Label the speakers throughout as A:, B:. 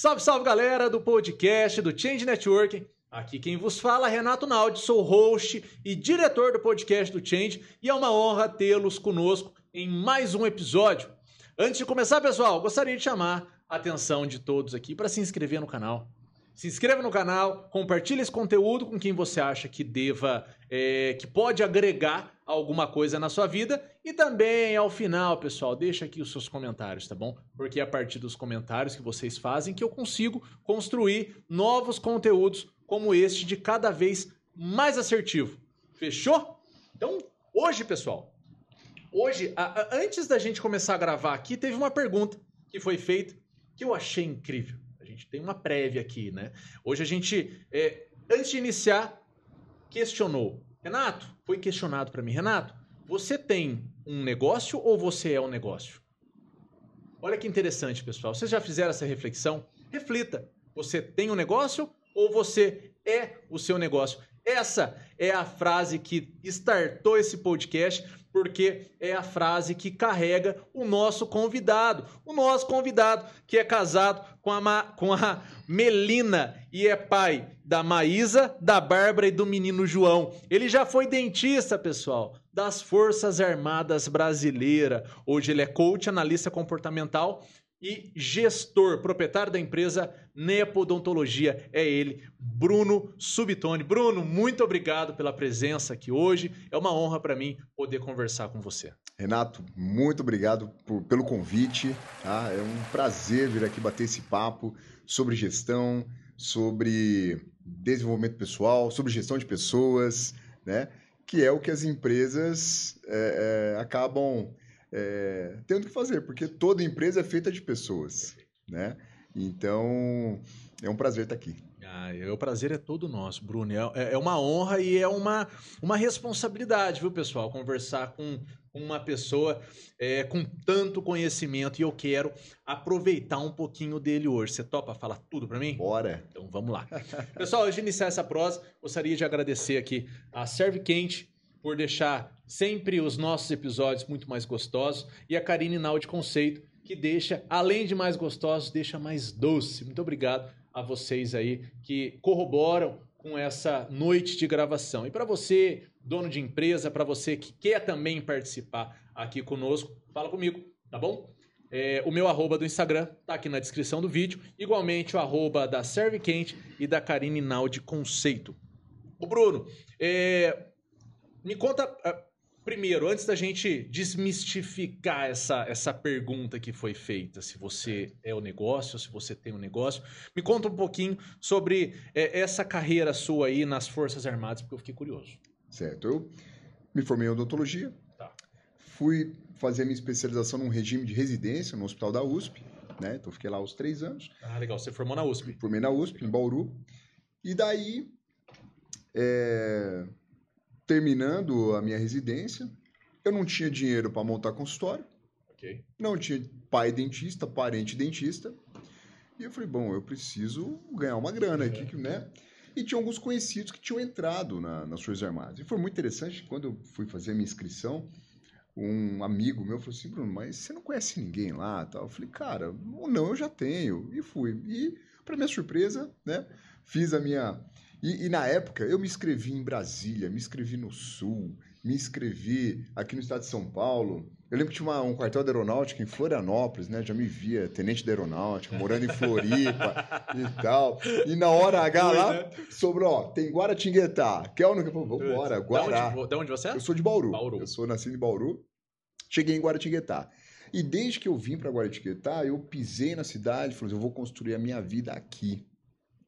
A: Salve, salve galera do podcast do Change Networking. Aqui quem vos fala é Renato Naldi, sou host e diretor do podcast do Change e é uma honra tê-los conosco em mais um episódio. Antes de começar, pessoal, gostaria de chamar a atenção de todos aqui para se inscrever no canal. Se inscreva no canal, compartilhe esse conteúdo com quem você acha que deva, é, que pode agregar alguma coisa na sua vida. E também, ao final, pessoal, deixa aqui os seus comentários, tá bom? Porque é a partir dos comentários que vocês fazem que eu consigo construir novos conteúdos como este de cada vez mais assertivo. Fechou? Então, hoje, pessoal, hoje, a, a, antes da gente começar a gravar aqui, teve uma pergunta que foi feita que eu achei incrível. A gente tem uma prévia aqui, né? Hoje a gente, é, antes de iniciar, questionou. Renato, foi questionado para mim, Renato, você tem um negócio ou você é um negócio? Olha que interessante, pessoal. Vocês já fizeram essa reflexão? Reflita. Você tem um negócio ou você é o seu negócio? Essa é a frase que startou esse podcast, porque é a frase que carrega o nosso convidado. O nosso convidado que é casado com a, Ma, com a Melina e é pai da Maísa, da Bárbara e do menino João. Ele já foi dentista, pessoal, das Forças Armadas Brasileira. Hoje ele é coach, analista comportamental e gestor, proprietário da empresa Nepodontologia. É ele, Bruno Subtone. Bruno, muito obrigado pela presença aqui hoje. É uma honra para mim poder conversar com você.
B: Renato, muito obrigado por, pelo convite. Tá? É um prazer vir aqui bater esse papo sobre gestão, sobre desenvolvimento pessoal, sobre gestão de pessoas, né? que é o que as empresas é, é, acabam é, tendo que fazer, porque toda empresa é feita de pessoas, né? Então, é um prazer estar aqui.
A: Ah, o prazer é todo nosso, Bruno. É, é uma honra e é uma, uma responsabilidade, viu, pessoal? Conversar com uma pessoa é, com tanto conhecimento e eu quero aproveitar um pouquinho dele hoje. Você topa falar tudo para mim?
B: Bora!
A: Então vamos lá. Pessoal, antes de iniciar essa prosa, gostaria de agradecer aqui a Serve Quente por deixar sempre os nossos episódios muito mais gostosos e a Karine Naldi Conceito, que deixa, além de mais gostosos, deixa mais doce. Muito obrigado a vocês aí que corroboram com essa noite de gravação. E para você, dono de empresa, para você que quer também participar aqui conosco, fala comigo, tá bom? É, o meu arroba do Instagram tá aqui na descrição do vídeo. Igualmente o arroba da Serve Quente e da Karine Naldi Conceito. O Bruno, é, me conta uh, primeiro, antes da gente desmistificar essa, essa pergunta que foi feita, se você é o negócio, se você tem um negócio, me conta um pouquinho sobre é, essa carreira sua aí nas Forças Armadas, porque eu fiquei curioso.
B: Certo. Eu me formei em odontologia. Tá. Fui fazer minha especialização num regime de residência no Hospital da USP, né? Então fiquei lá os três anos.
A: Ah, legal. Você formou na USP?
B: Formei na USP, em Bauru. E daí, é terminando a minha residência, eu não tinha dinheiro para montar consultório. Okay. Não tinha pai dentista, parente dentista. E eu falei, bom, eu preciso ganhar uma grana aqui, uhum. né? E tinha alguns conhecidos que tinham entrado na, nas Forças Armadas. E foi muito interessante, quando eu fui fazer a minha inscrição, um amigo meu falou assim, Bruno, mas você não conhece ninguém lá? Tal. Eu falei, cara, não, eu já tenho. E fui. E, para minha surpresa, né, fiz a minha e, e, na época eu me inscrevi em Brasília, me inscrevi no Sul, me inscrevi aqui no estado de São Paulo. Eu lembro que tinha uma, um quartel da aeronáutica em Florianópolis, né? Já me via tenente da aeronáutica, morando em Floripa e tal. E na hora H lá, né? sobrou, ó, tem Guaratinguetá. Quer ou não quer? Vambora, Guará.
A: De onde, de onde você é?
B: Eu sou de Bauru. Bauru. Eu sou nascido em Bauru. Cheguei em Guaratinguetá. E desde que eu vim para Guaratinguetá, eu pisei na cidade e falei, eu vou construir a minha vida aqui,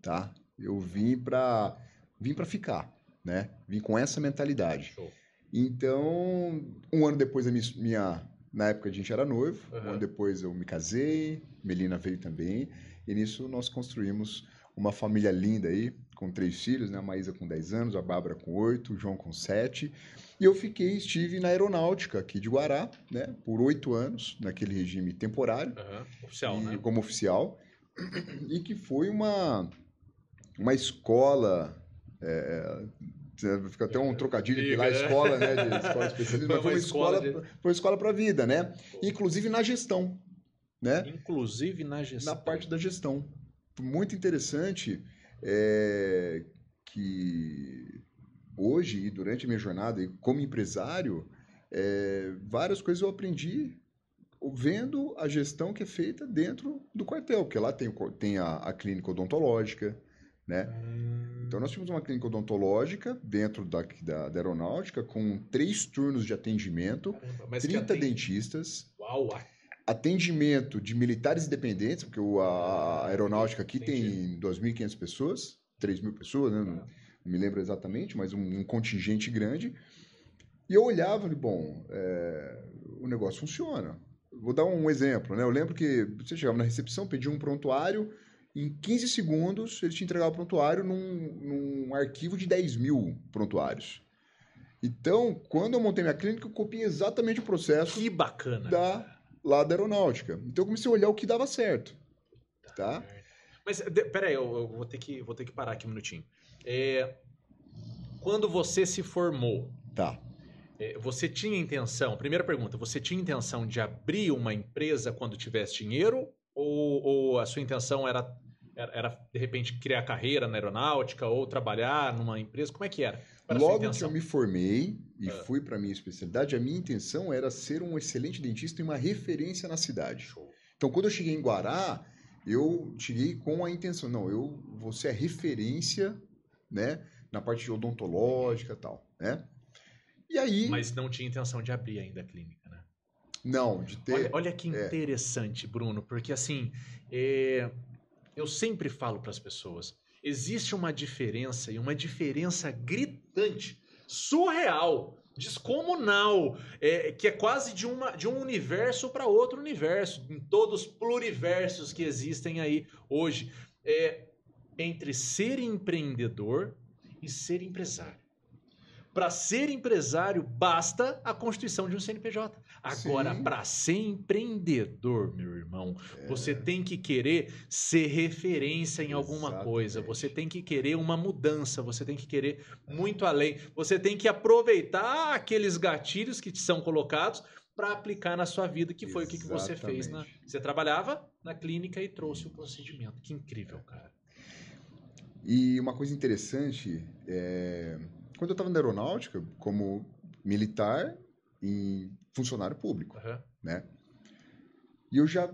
B: tá? Eu vim para vim para ficar, né? Vim com essa mentalidade. Show. Então, um ano depois da minha, minha, na época a gente era noivo, uhum. um ano depois eu me casei, Melina veio também, e nisso nós construímos uma família linda aí, com três filhos, né? A Maísa com 10 anos, a Bárbara com 8, o João com 7. E eu fiquei, estive na aeronáutica aqui de Guará, né? Por oito anos, naquele regime temporário.
A: Uhum. Oficial,
B: e,
A: né?
B: Como oficial. E que foi uma uma escola. É, é fica até um trocadilho Liga, lá, né? escola, né? De escola especialista, mas foi uma escola, de... foi uma escola para a vida, né? Inclusive na gestão. Né?
A: Inclusive na gestão.
B: Na parte da gestão. muito interessante é, que hoje e durante a minha jornada como empresário, é, várias coisas eu aprendi vendo a gestão que é feita dentro do quartel, porque lá tem, tem a, a clínica odontológica, né? Hum. Então nós tínhamos uma clínica odontológica dentro da, da, da aeronáutica com três turnos de atendimento, Caramba, 30 dentistas.
A: Uau!
B: Atendimento de militares independentes, porque a, a aeronáutica aqui Entendi. tem 2.500 pessoas, 3.000 pessoas, né? Não, não, me lembro exatamente, mas um, um contingente grande. E eu olhava e bom, é, o negócio funciona. Vou dar um exemplo, né? Eu lembro que você chegava na recepção, pedia um prontuário, em 15 segundos ele te entregava o prontuário num, num arquivo de 10 mil prontuários. Então, quando eu montei minha clínica, eu copiei exatamente o processo.
A: Que bacana.
B: Da, lá da aeronáutica. Então, eu comecei a olhar o que dava certo. Tá?
A: Mas, peraí, eu, eu vou, ter que, vou ter que parar aqui um minutinho. É, quando você se formou,
B: tá.
A: É, você tinha intenção, primeira pergunta, você tinha intenção de abrir uma empresa quando tivesse dinheiro? Ou, ou a sua intenção era, era, era, de repente, criar carreira na aeronáutica ou trabalhar numa empresa? Como é que era?
B: Logo que eu me formei e é. fui para a minha especialidade, a minha intenção era ser um excelente dentista e uma referência na cidade. Show. Então, quando eu cheguei em Guará, eu cheguei com a intenção, não, eu vou ser a referência, né, na parte odontológica e tal, né?
A: E aí... Mas não tinha intenção de abrir ainda a clínica, né?
B: Não, de ter...
A: Olha, olha que é. interessante, é. Bruno, porque assim, é... eu sempre falo para as pessoas, existe uma diferença, e uma diferença gritante, surreal, descomunal, é, que é quase de, uma, de um universo para outro universo, em todos os pluriversos que existem aí hoje, é, entre ser empreendedor e ser empresário. Para ser empresário, basta a constituição de um CNPJ. Agora, para ser empreendedor, meu irmão, é. você tem que querer ser referência em alguma Exatamente. coisa. Você tem que querer uma mudança. Você tem que querer muito além. Você tem que aproveitar aqueles gatilhos que te são colocados para aplicar na sua vida, que foi Exatamente. o que você fez. Na... Você trabalhava na clínica e trouxe o procedimento. Que incrível, cara.
B: E uma coisa interessante é quando eu estava na aeronáutica, como militar e funcionário público, uhum. né? E eu já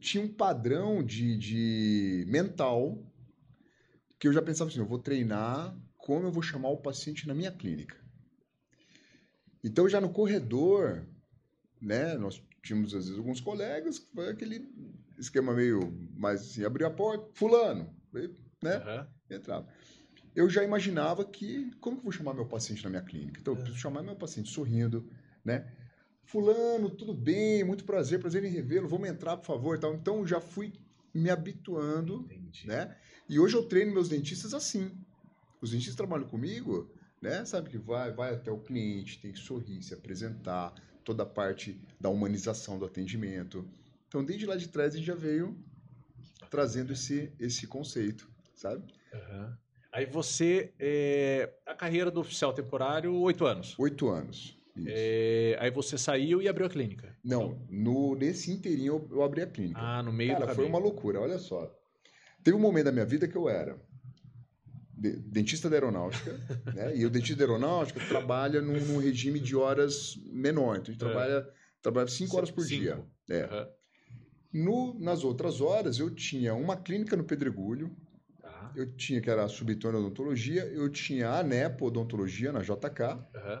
B: tinha um padrão de, de mental que eu já pensava assim, eu vou treinar como eu vou chamar o paciente na minha clínica. Então, já no corredor, né, nós tínhamos às vezes alguns colegas que foi aquele esquema meio mais assim, abriu a porta, fulano, né, uhum. entrava eu já imaginava que, como que eu vou chamar meu paciente na minha clínica? Então, eu preciso chamar meu paciente sorrindo, né? Fulano, tudo bem, muito prazer, prazer em revê-lo, vamos entrar, por favor. Tal. Então, já fui me habituando, Entendi. né? E hoje eu treino meus dentistas assim. Os dentistas trabalham comigo, né? Sabe que vai, vai até o cliente, tem que sorrir, se apresentar, toda a parte da humanização do atendimento. Então, desde lá de trás, a gente já veio trazendo esse, esse conceito, sabe?
A: Uhum. Aí você. É, a carreira do oficial temporário, oito anos.
B: Oito anos.
A: É, aí você saiu e abriu a clínica.
B: Não, no, nesse inteirinho eu, eu abri a clínica.
A: Ah, no meio
B: Cara,
A: do
B: foi uma loucura, olha só. Teve um momento da minha vida que eu era dentista da aeronáutica, né? E o dentista da aeronáutica trabalha num, num regime de horas menor. Então, a gente é. trabalha, trabalha cinco horas por cinco. dia. É. Uhum. No, nas outras horas, eu tinha uma clínica no Pedregulho, eu tinha, que era a Odontologia, eu tinha a ANEPO Odontologia, na JK. Uhum.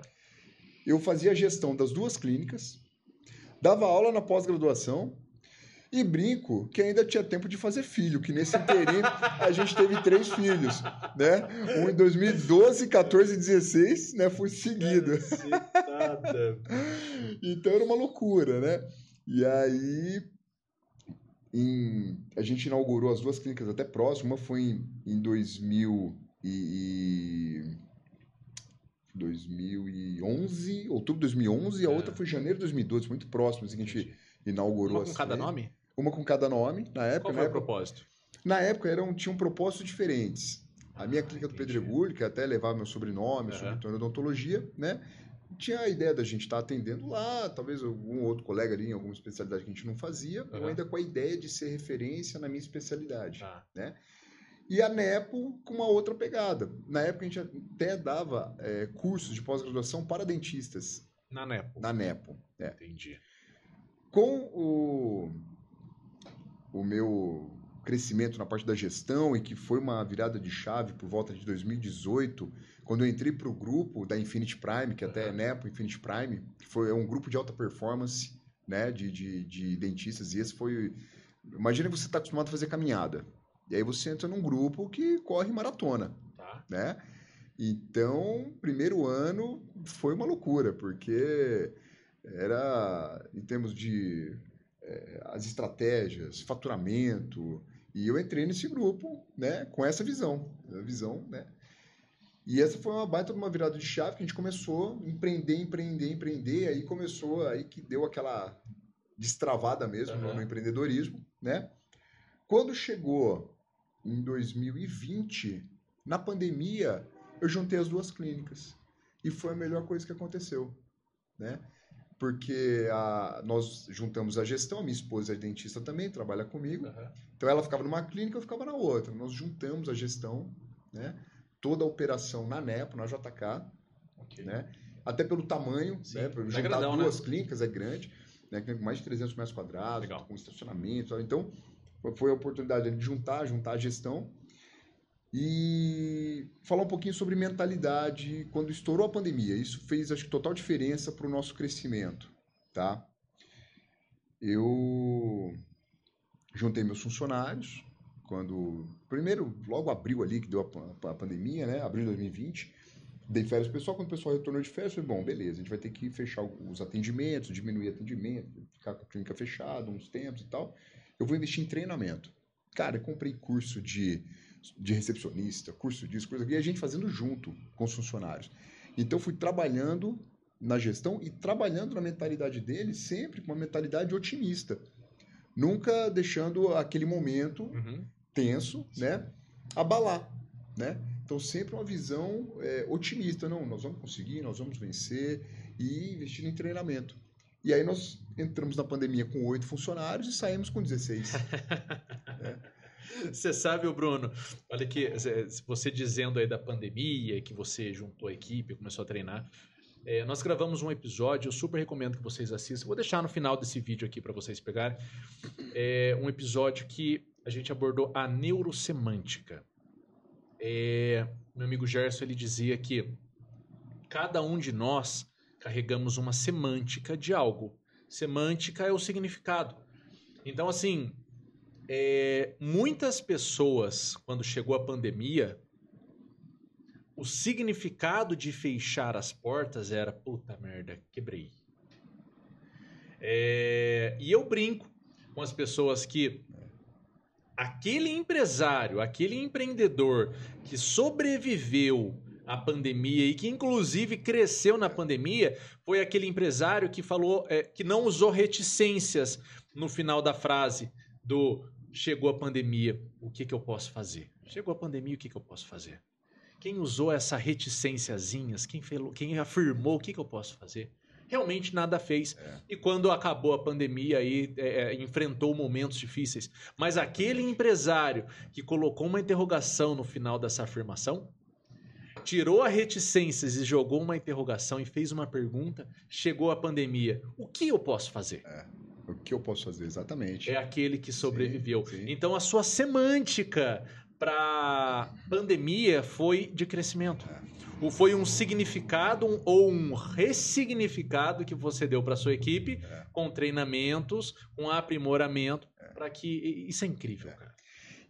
B: Eu fazia a gestão das duas clínicas, dava aula na pós-graduação e brinco que ainda tinha tempo de fazer filho, que nesse inteirinho a gente teve três filhos, né? Um em 2012, 14 e 16, né? Foi seguido. então era uma loucura, né? E aí em, a gente inaugurou as duas clínicas até próximo. Uma foi em, em 2000 e, 2011, outubro de 2011, e a é. outra foi janeiro de 2012, muito próximo, assim, a gente inaugurou.
A: Uma com cada nome?
B: Uma com cada nome, na época.
A: Qual foi o propósito?
B: Na época eram, tinham propósitos diferentes. A minha ah, clínica do Pedregulho, que até levava meu sobrenome, uhum. sobrenome odontologia, né? Tinha a ideia da gente estar tá atendendo lá, talvez algum outro colega ali em alguma especialidade que a gente não fazia, uhum. ou ainda com a ideia de ser referência na minha especialidade, ah. né? E a NEPO com uma outra pegada. Na época a gente até dava é, cursos de pós-graduação para dentistas.
A: Na NEPO.
B: Na NEPO.
A: É. Entendi.
B: Com o, o meu crescimento na parte da gestão e que foi uma virada de chave por volta de 2018, quando eu entrei para o grupo da Infinity Prime, que até é NEPO Infinity Prime, que foi um grupo de alta performance né, de, de, de dentistas, e esse foi... Imagina que você está acostumado a fazer caminhada, e aí você entra num grupo que corre maratona, tá. né? Então, primeiro ano foi uma loucura, porque era em termos de é, as estratégias, faturamento, e eu entrei nesse grupo, né, com essa visão, a visão, né? E essa foi uma baita de uma virada de chave que a gente começou a empreender, empreender, empreender, aí começou aí que deu aquela destravada mesmo uhum. no empreendedorismo, né? Quando chegou em 2020, na pandemia, eu juntei as duas clínicas e foi a melhor coisa que aconteceu, né? porque a, nós juntamos a gestão, a minha esposa é dentista também, trabalha comigo. Uhum. Então ela ficava numa clínica, eu ficava na outra. Nós juntamos a gestão, né? Toda a operação na NEPO, na JK, okay. né? até pelo tamanho, Sim. né? Para é juntar grandão, duas né? clínicas é grande, né? com mais de 300 metros quadrados, Legal. com estacionamento. Então foi a oportunidade de juntar, juntar a gestão e falar um pouquinho sobre mentalidade quando estourou a pandemia. Isso fez, acho que, total diferença para o nosso crescimento, tá? Eu juntei meus funcionários quando primeiro logo abriu ali que deu a, a pandemia, né? Abril de 2020. Dei férias pro pessoal, quando o pessoal retornou de férias, falei, bom, beleza, a gente vai ter que fechar os atendimentos, diminuir atendimento, ficar com a clínica fechada uns tempos e tal. Eu vou investir em treinamento. Cara, eu comprei curso de de recepcionista, curso disso, coisa e a gente fazendo junto com os funcionários. Então fui trabalhando na gestão e trabalhando na mentalidade deles sempre com uma mentalidade otimista. Nunca deixando aquele momento uhum. Tenso, né, abalar, né? Então sempre uma visão é, otimista, não, nós vamos conseguir, nós vamos vencer e investir em treinamento. E aí nós entramos na pandemia com oito funcionários e saímos com 16.
A: é. Você sabe, Bruno, olha que você dizendo aí da pandemia, que você juntou a equipe, começou a treinar. É, nós gravamos um episódio, eu super recomendo que vocês assistam. Vou deixar no final desse vídeo aqui para vocês pegarem. É um episódio que a gente abordou a neurosemântica. É, meu amigo Gerson ele dizia que cada um de nós carregamos uma semântica de algo. Semântica é o significado. Então, assim, é, muitas pessoas, quando chegou a pandemia, o significado de fechar as portas era puta merda, quebrei. É, e eu brinco com as pessoas que aquele empresário, aquele empreendedor que sobreviveu à pandemia e que inclusive cresceu na pandemia, foi aquele empresário que falou é, que não usou reticências no final da frase do chegou a pandemia, o que, que eu posso fazer? Chegou a pandemia, o que, que eu posso fazer? Quem usou essa reticênciazinhas, quem, quem afirmou o que, que eu posso fazer? Realmente nada fez. É. E quando acabou a pandemia, aí é, é, enfrentou momentos difíceis. Mas aquele empresário que colocou uma interrogação no final dessa afirmação, tirou a reticências e jogou uma interrogação e fez uma pergunta, chegou a pandemia. O que eu posso fazer?
B: É. O que eu posso fazer exatamente?
A: É aquele que sobreviveu. Sim, sim. Então a sua semântica para pandemia foi de crescimento. É. Foi um significado um, ou um ressignificado que você deu para sua equipe é. com treinamentos, com aprimoramento, é. para que isso é incrível, é. cara.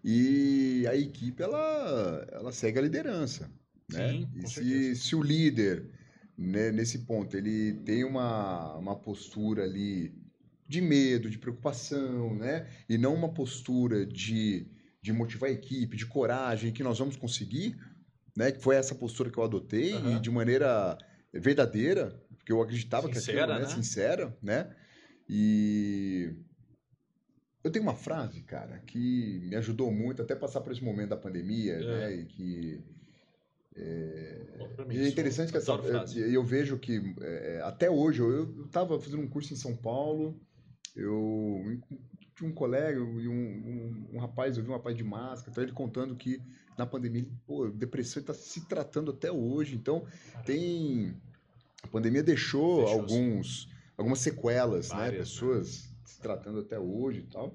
B: E a equipe ela ela segue a liderança, né? Sim, e se, se o líder né, nesse ponto ele tem uma, uma postura ali de medo, de preocupação, né? E não uma postura de, de motivar a equipe, de coragem, que nós vamos conseguir, né? Que foi essa postura que eu adotei uhum. e de maneira verdadeira, porque eu acreditava Sincera, que aquilo, né? né? Sincera, né? E eu tenho uma frase, cara, que me ajudou muito até passar por esse momento da pandemia, é. né? E que É, é interessante que essa, eu, eu, vejo que é, até hoje, eu estava fazendo um curso em São Paulo, eu tinha um colega e um, um, um, rapaz, eu vi um rapaz de máscara, então ele contando que na pandemia, pô, depressão está se tratando até hoje, então tem... A pandemia deixou, deixou alguns, algumas sequelas, né? Várias, né? Pessoas né? se tratando até hoje e tal.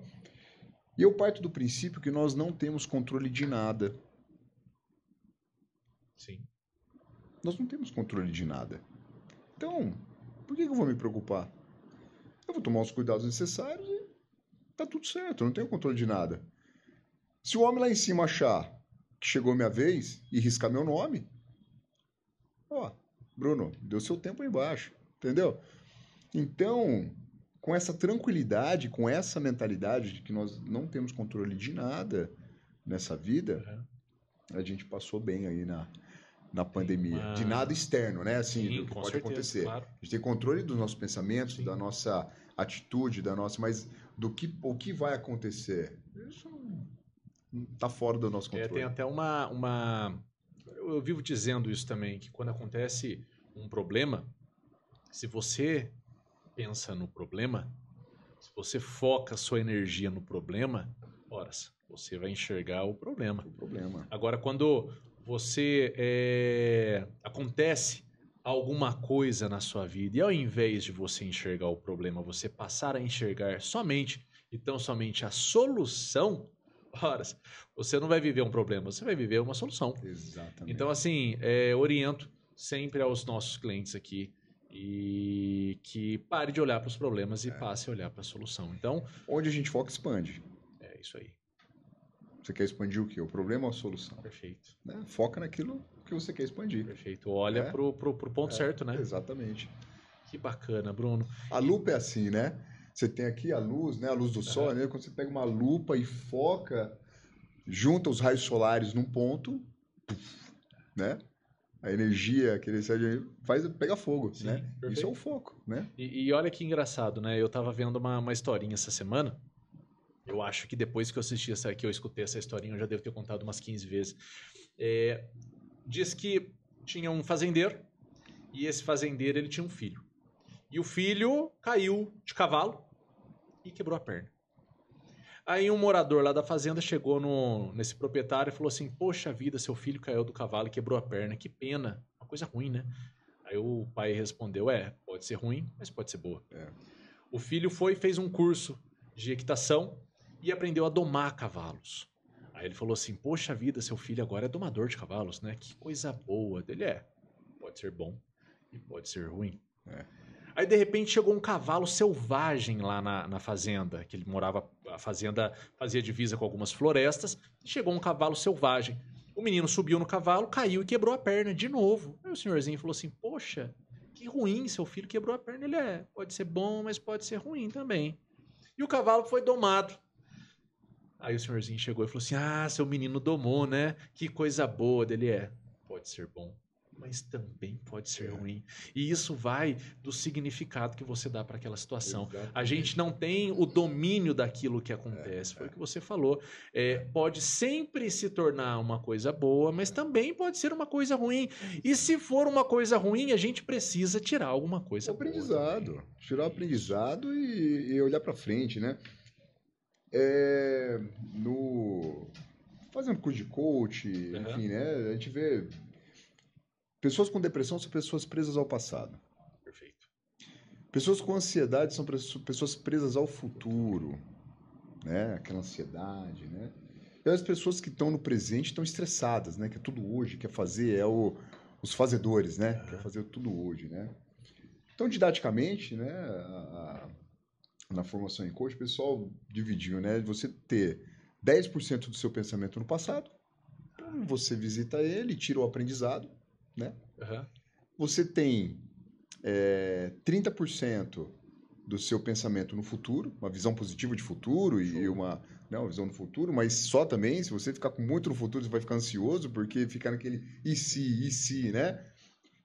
B: E eu parto do princípio que nós não temos controle de nada.
A: Sim.
B: Nós não temos controle de nada. Então, por que eu vou me preocupar? Eu vou tomar os cuidados necessários e tá tudo certo, eu não tenho controle de nada. Se o homem lá em cima achar que chegou minha vez e riscar meu nome, ó, Bruno, deu seu tempo aí embaixo, entendeu? Então, com essa tranquilidade, com essa mentalidade de que nós não temos controle de nada nessa vida, uhum. a gente passou bem aí na, na pandemia. Uma... De nada externo, né? Assim, Sim, do que pode certeza, acontecer. Claro. A gente tem controle dos nossos pensamentos, Sim. da nossa atitude, da nossa. Mas do que o que vai acontecer? Isso está fora do nosso controle.
A: É, tem até uma. uma... Eu, vivo dizendo isso também, que quando acontece um problema, se você pensa no problema, se você foca sua energia no problema, horas, você vai enxergar o problema.
B: O problema.
A: Agora, quando você é, acontece alguma coisa na sua vida e ao invés de você enxergar o problema, você passar a enxergar somente e tão somente a solução, horas, você não vai viver um problema, você vai viver uma solução.
B: Exatamente.
A: Então, assim, é, oriento sempre aos nossos clientes aqui e que pare de olhar para os problemas e é. passe a olhar para a solução. Então,
B: onde a gente foca expande.
A: É isso aí.
B: Você quer expandir o quê? O problema ou a solução?
A: Perfeito.
B: Né? Foca naquilo que você quer expandir.
A: Perfeito. Olha é? pro, pro, pro ponto é, certo, né?
B: Exatamente.
A: Que bacana, Bruno.
B: A lupa é assim, né? Você tem aqui a luz, né? A luz do sol, né? Quando você pega uma lupa e foca, junta os raios solares num ponto, né? A energia que ele faz pega fogo, Sim, né? Perfeito. Isso é o foco, né?
A: E, e, olha que engraçado, né? Eu tava vendo uma, uma historinha essa semana eu acho que depois que eu assisti essa, que eu escutei essa historinha, eu já devo ter contado umas 15 vezes. É, diz que tinha um fazendeiro e esse fazendeiro ele tinha um filho. E o filho caiu de cavalo e quebrou a perna. Aí um morador lá da fazenda chegou no, nesse proprietário e falou assim: Poxa vida, seu filho caiu do cavalo e quebrou a perna. Que pena. Uma coisa ruim, né? Aí o pai respondeu: É, pode ser ruim, mas pode ser boa.
B: É.
A: O filho foi e fez um curso de equitação e aprendeu a domar cavalos. Aí ele falou assim: Poxa vida, seu filho agora é domador de cavalos, né? Que coisa boa. Ele é. Pode ser bom e pode ser ruim.
B: É.
A: Aí de repente chegou um cavalo selvagem lá na, na fazenda, que ele morava, a fazenda fazia divisa com algumas florestas, e chegou um cavalo selvagem. O menino subiu no cavalo, caiu e quebrou a perna de novo. Aí o senhorzinho falou assim: Poxa, que ruim, seu filho quebrou a perna. Ele é, pode ser bom, mas pode ser ruim também. E o cavalo foi domado. Aí o senhorzinho chegou e falou assim: Ah, seu menino domou, né? Que coisa boa dele é. Pode ser bom, mas também pode ser é. ruim. E isso vai do significado que você dá para aquela situação. Exatamente. A gente não tem o domínio daquilo que acontece. É, Foi é. o que você falou. É, pode sempre se tornar uma coisa boa, mas também pode ser uma coisa ruim. E se for uma coisa ruim, a gente precisa tirar alguma coisa. O
B: aprendizado. Tirar o aprendizado e, e olhar para frente, né? É, no fazendo curso de coach, uhum. enfim, né? A gente vê pessoas com depressão são pessoas presas ao passado.
A: Perfeito.
B: Pessoas com ansiedade são pessoas presas ao futuro, né? Aquela ansiedade, né? E as pessoas que estão no presente estão estressadas, né? Que é tudo hoje, quer fazer é o, os fazedores, né? Uhum. Quer fazer tudo hoje, né? Então, didaticamente, né? A, na formação em coach, o pessoal dividiu, né? Você ter 10% do seu pensamento no passado, você visita ele, tira o aprendizado, né?
A: Uhum.
B: Você tem é, 30% do seu pensamento no futuro, uma visão positiva de futuro e uma, né, uma visão no futuro, mas só também, se você ficar com muito no futuro, você vai ficar ansioso, porque fica naquele e se, e se, né?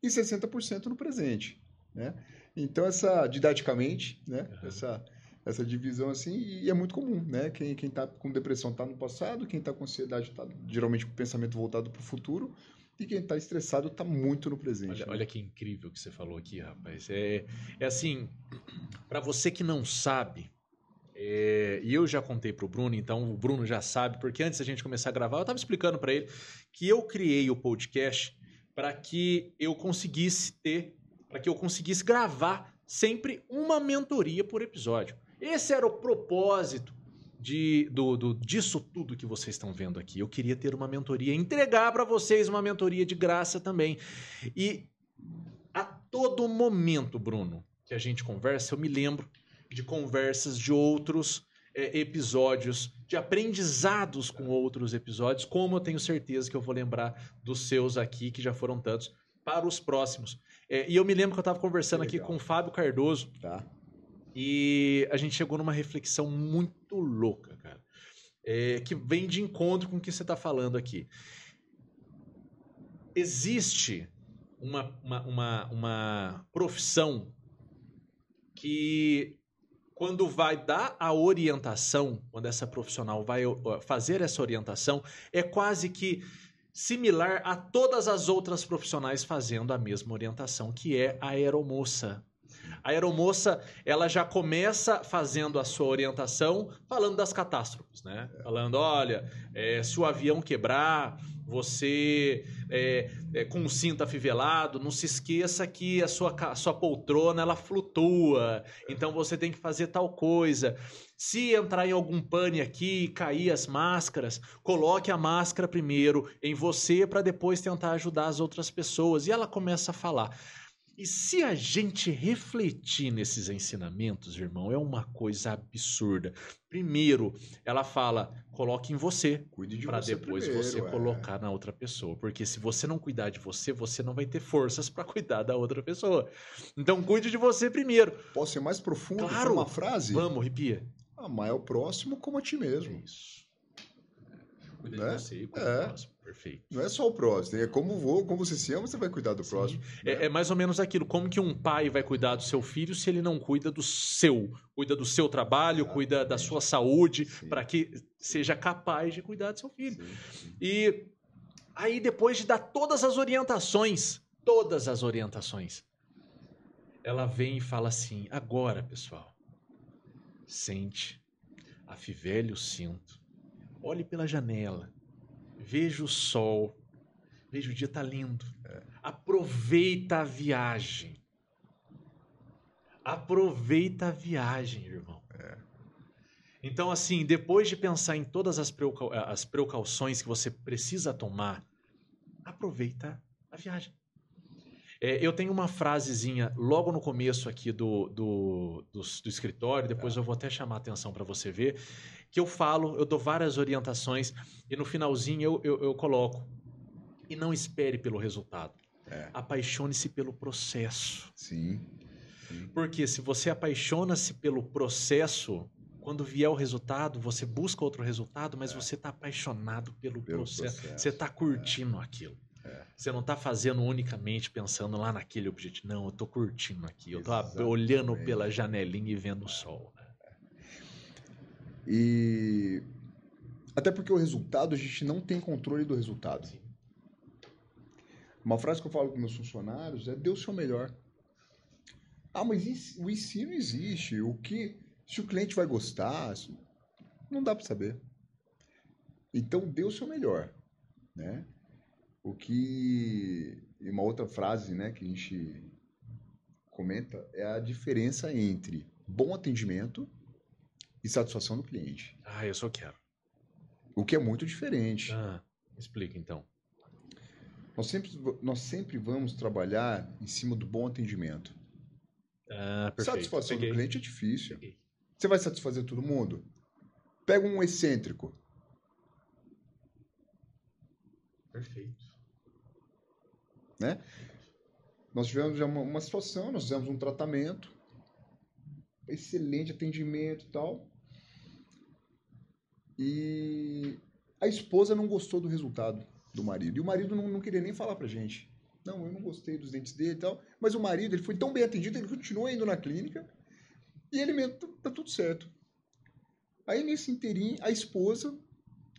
B: E 60% no presente, né? Então, essa, didaticamente, né? Uhum. Essa, essa divisão assim, e é muito comum, né? Quem, está com depressão está no passado, quem está com ansiedade está geralmente com pensamento voltado para o futuro, E quem está estressado está muito no presente.
A: Olha,
B: né?
A: olha, que incrível que você falou aqui, rapaz. É, é assim, para você que não sabe, é, e eu já contei para o Bruno, então o Bruno já sabe, porque antes da gente começar a gravar, eu estava explicando para ele que eu criei o podcast para que eu conseguisse ter, para que eu conseguisse gravar sempre uma mentoria por episódio. Esse era o propósito de, do, do, disso tudo que vocês estão vendo aqui. Eu queria ter uma mentoria, entregar para vocês uma mentoria de graça também. E a todo momento, Bruno, que a gente conversa, eu me lembro de conversas de outros é, episódios, de aprendizados com outros episódios, como eu tenho certeza que eu vou lembrar dos seus aqui, que já foram tantos, para os próximos. É, e eu me lembro que eu estava conversando aqui com o Fábio Cardoso.
B: Tá.
A: E a gente chegou numa reflexão muito louca, cara. É, que vem de encontro com o que você está falando aqui. Existe uma, uma, uma, uma profissão que, quando vai dar a orientação, quando essa profissional vai fazer essa orientação, é quase que similar a todas as outras profissionais fazendo a mesma orientação, que é a aeromoça. A aeromoça, ela já começa fazendo a sua orientação falando das catástrofes, né? Falando, olha, é, se o avião quebrar, você é, é, com o cinto afivelado, não se esqueça que a sua, a sua poltrona, ela flutua, então você tem que fazer tal coisa. Se entrar em algum pane aqui, cair as máscaras, coloque a máscara primeiro em você para depois tentar ajudar as outras pessoas. E ela começa a falar. E se a gente refletir nesses ensinamentos, irmão, é uma coisa absurda. Primeiro, ela fala: coloque em você, para depois primeiro, você é. colocar na outra pessoa. Porque se você não cuidar de você, você não vai ter forças para cuidar da outra pessoa. Então, cuide de você primeiro.
B: Posso ser mais profundo claro. uma frase?
A: Vamos, ripia.
B: Amar é o próximo como a ti mesmo.
A: É isso. Cuida né? de você e cuida
B: é.
A: do próximo. Perfeito.
B: Não é só o próximo, é como, vou, como você se ama, você vai cuidar do Sim. próximo.
A: Né? É, é, mais ou menos aquilo. Como que um pai vai cuidar do seu filho se ele não cuida do seu? Cuida do seu trabalho, cuida da sua saúde, para que seja capaz de cuidar do seu filho. Sim. E aí, depois de dar todas as orientações, todas as orientações, ela vem e fala assim: agora, pessoal, sente, afivele o cinto, olhe pela janela veja o sol, veja o dia tá lindo. Aproveita a viagem. Aproveita a viagem, irmão. Então, assim, depois de pensar em todas as, precau as precauções que você precisa tomar, aproveita a viagem. É, eu tenho uma frasezinha logo no começo aqui do, do, do, do escritório, depois eu vou até chamar a atenção para você ver, que eu falo, eu dou várias orientações e no finalzinho eu, eu, eu coloco. E não espere pelo resultado. É. Apaixone-se pelo processo.
B: Sim. Sim.
A: Porque se você apaixona-se pelo processo, quando vier o resultado, você busca outro resultado, mas é. você está apaixonado pelo, pelo processo. processo. Você está curtindo é. aquilo. É. Você não está fazendo unicamente pensando lá naquele objetivo. Não, eu estou curtindo aqui. Eu estou olhando pela janelinha e vendo o sol.
B: E até porque o resultado, a gente não tem controle do resultado. Uma frase que eu falo com meus funcionários é: dê o seu melhor. Ah, mas o ensino existe. O que. Se o cliente vai gostar, não dá para saber. Então, dê o seu melhor. Né? O que. E uma outra frase né, que a gente comenta é a diferença entre bom atendimento e satisfação do cliente.
A: Ah, eu só quero.
B: O que é muito diferente.
A: Ah, explica então.
B: Nós sempre, nós sempre vamos trabalhar em cima do bom atendimento.
A: Ah, perfeito.
B: Satisfação do cliente é difícil. Peguei. Você vai satisfazer todo mundo? Pega um excêntrico.
A: Perfeito.
B: Né? Nós tivemos uma, uma situação, nós fizemos um tratamento, excelente atendimento e tal. E a esposa não gostou do resultado do marido. E o marido não, não queria nem falar pra gente. Não, eu não gostei dos dentes dele e tal. Mas o marido, ele foi tão bem atendido, ele continuou indo na clínica. E ele mesmo, tá, tá tudo certo. Aí, nesse inteirinho, a esposa,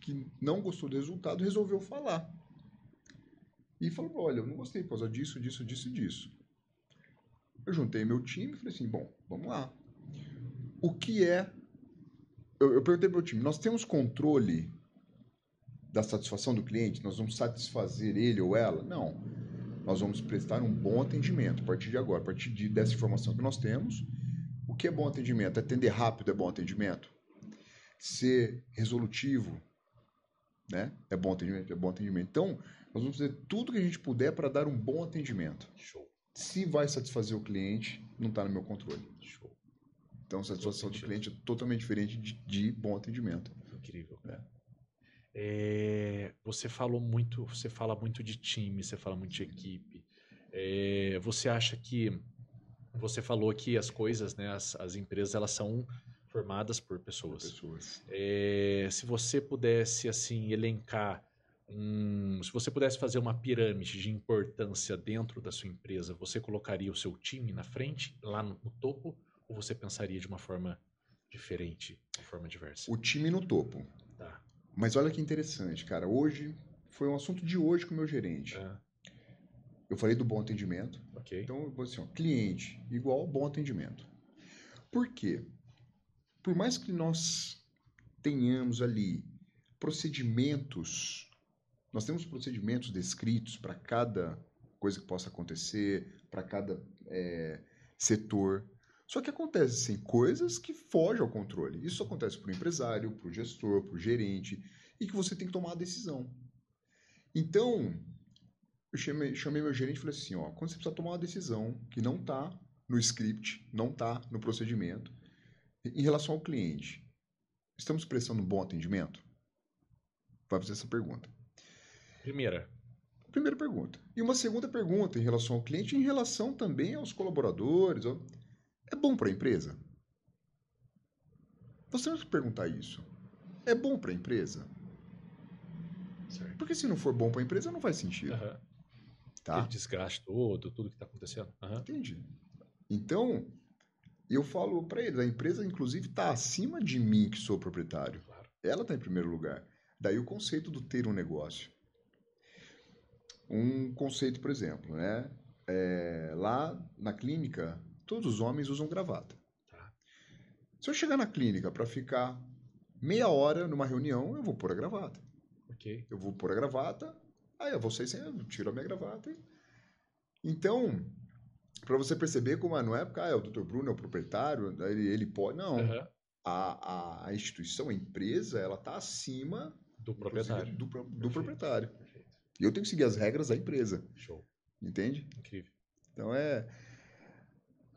B: que não gostou do resultado, resolveu falar. E falou, olha, eu não gostei por causa disso, disso, disso e disso. Eu juntei meu time e falei assim, bom, vamos lá. O que é... Eu, eu perguntei pro meu time, nós temos controle da satisfação do cliente? Nós vamos satisfazer ele ou ela? Não. Nós vamos prestar um bom atendimento a partir de agora, a partir de, dessa informação que nós temos. O que é bom atendimento? Atender rápido é bom atendimento? Ser resolutivo, né? É bom atendimento, é bom atendimento. Então, nós vamos fazer tudo que a gente puder para dar um bom atendimento. Show. Se vai satisfazer o cliente, não está no meu controle. Show. Então, satisfação do cliente é totalmente diferente de, de bom atendimento.
A: Incrível. É. É, você falou muito, você fala muito de time, você fala muito de equipe. É, você acha que você falou que as coisas, né, as, as empresas, elas são formadas por pessoas.
B: pessoas.
A: É, se você pudesse assim elencar um, se você pudesse fazer uma pirâmide de importância dentro da sua empresa, você colocaria o seu time na frente, lá no, no topo, ou você pensaria de uma forma diferente, de uma forma diversa?
B: O time no topo.
A: Tá.
B: Mas olha que interessante, cara. Hoje foi um assunto de hoje com o meu gerente. É. Eu falei do bom atendimento.
A: Ok.
B: Então, eu vou assim, ó, cliente igual bom atendimento. Por quê? Por mais que nós tenhamos ali procedimentos, nós temos procedimentos descritos para cada coisa que possa acontecer, para cada é, setor. Só que acontecem coisas que fogem ao controle. Isso acontece para o empresário, para o gestor, para o gerente, e que você tem que tomar a decisão. Então, eu chamei, chamei meu gerente e falei assim, ó, quando você precisa tomar uma decisão que não está no script, não está no procedimento, em relação ao cliente, estamos prestando um bom atendimento? Vai fazer essa pergunta.
A: Primeira.
B: Primeira pergunta. E uma segunda pergunta em relação ao cliente, em relação também aos colaboradores. É bom para a empresa? Você tem que perguntar isso. É bom para a empresa? Certo. Porque se não for bom para a empresa, não faz sentido. Uhum.
A: Tá? Aquele desgaste todo, tudo que está acontecendo. Uhum.
B: Entendi. Então, eu falo para eles, a empresa, inclusive, está acima de mim, que sou proprietário. Claro. Ela está em primeiro lugar. Daí o conceito do ter um negócio. Um conceito, por exemplo, né? É, lá na clínica, todos os homens usam gravata. Tá. Se eu chegar na clínica para ficar meia hora numa reunião, eu vou pôr a gravata.
A: Ok.
B: Eu vou pôr a gravata, aí eu vou sair sem, eu tiro a minha gravata. E... Então, para você perceber como não é porque ah, é o Dr. Bruno é o proprietário, ele, ele pode. Não. Uhum. A, a, instituição, a empresa, ela está acima
A: do proprietário.
B: Do, do proprietário. Perfeito. E eu tenho que seguir as regras da empresa.
A: Show.
B: Entende?
A: Incrível.
B: Então é.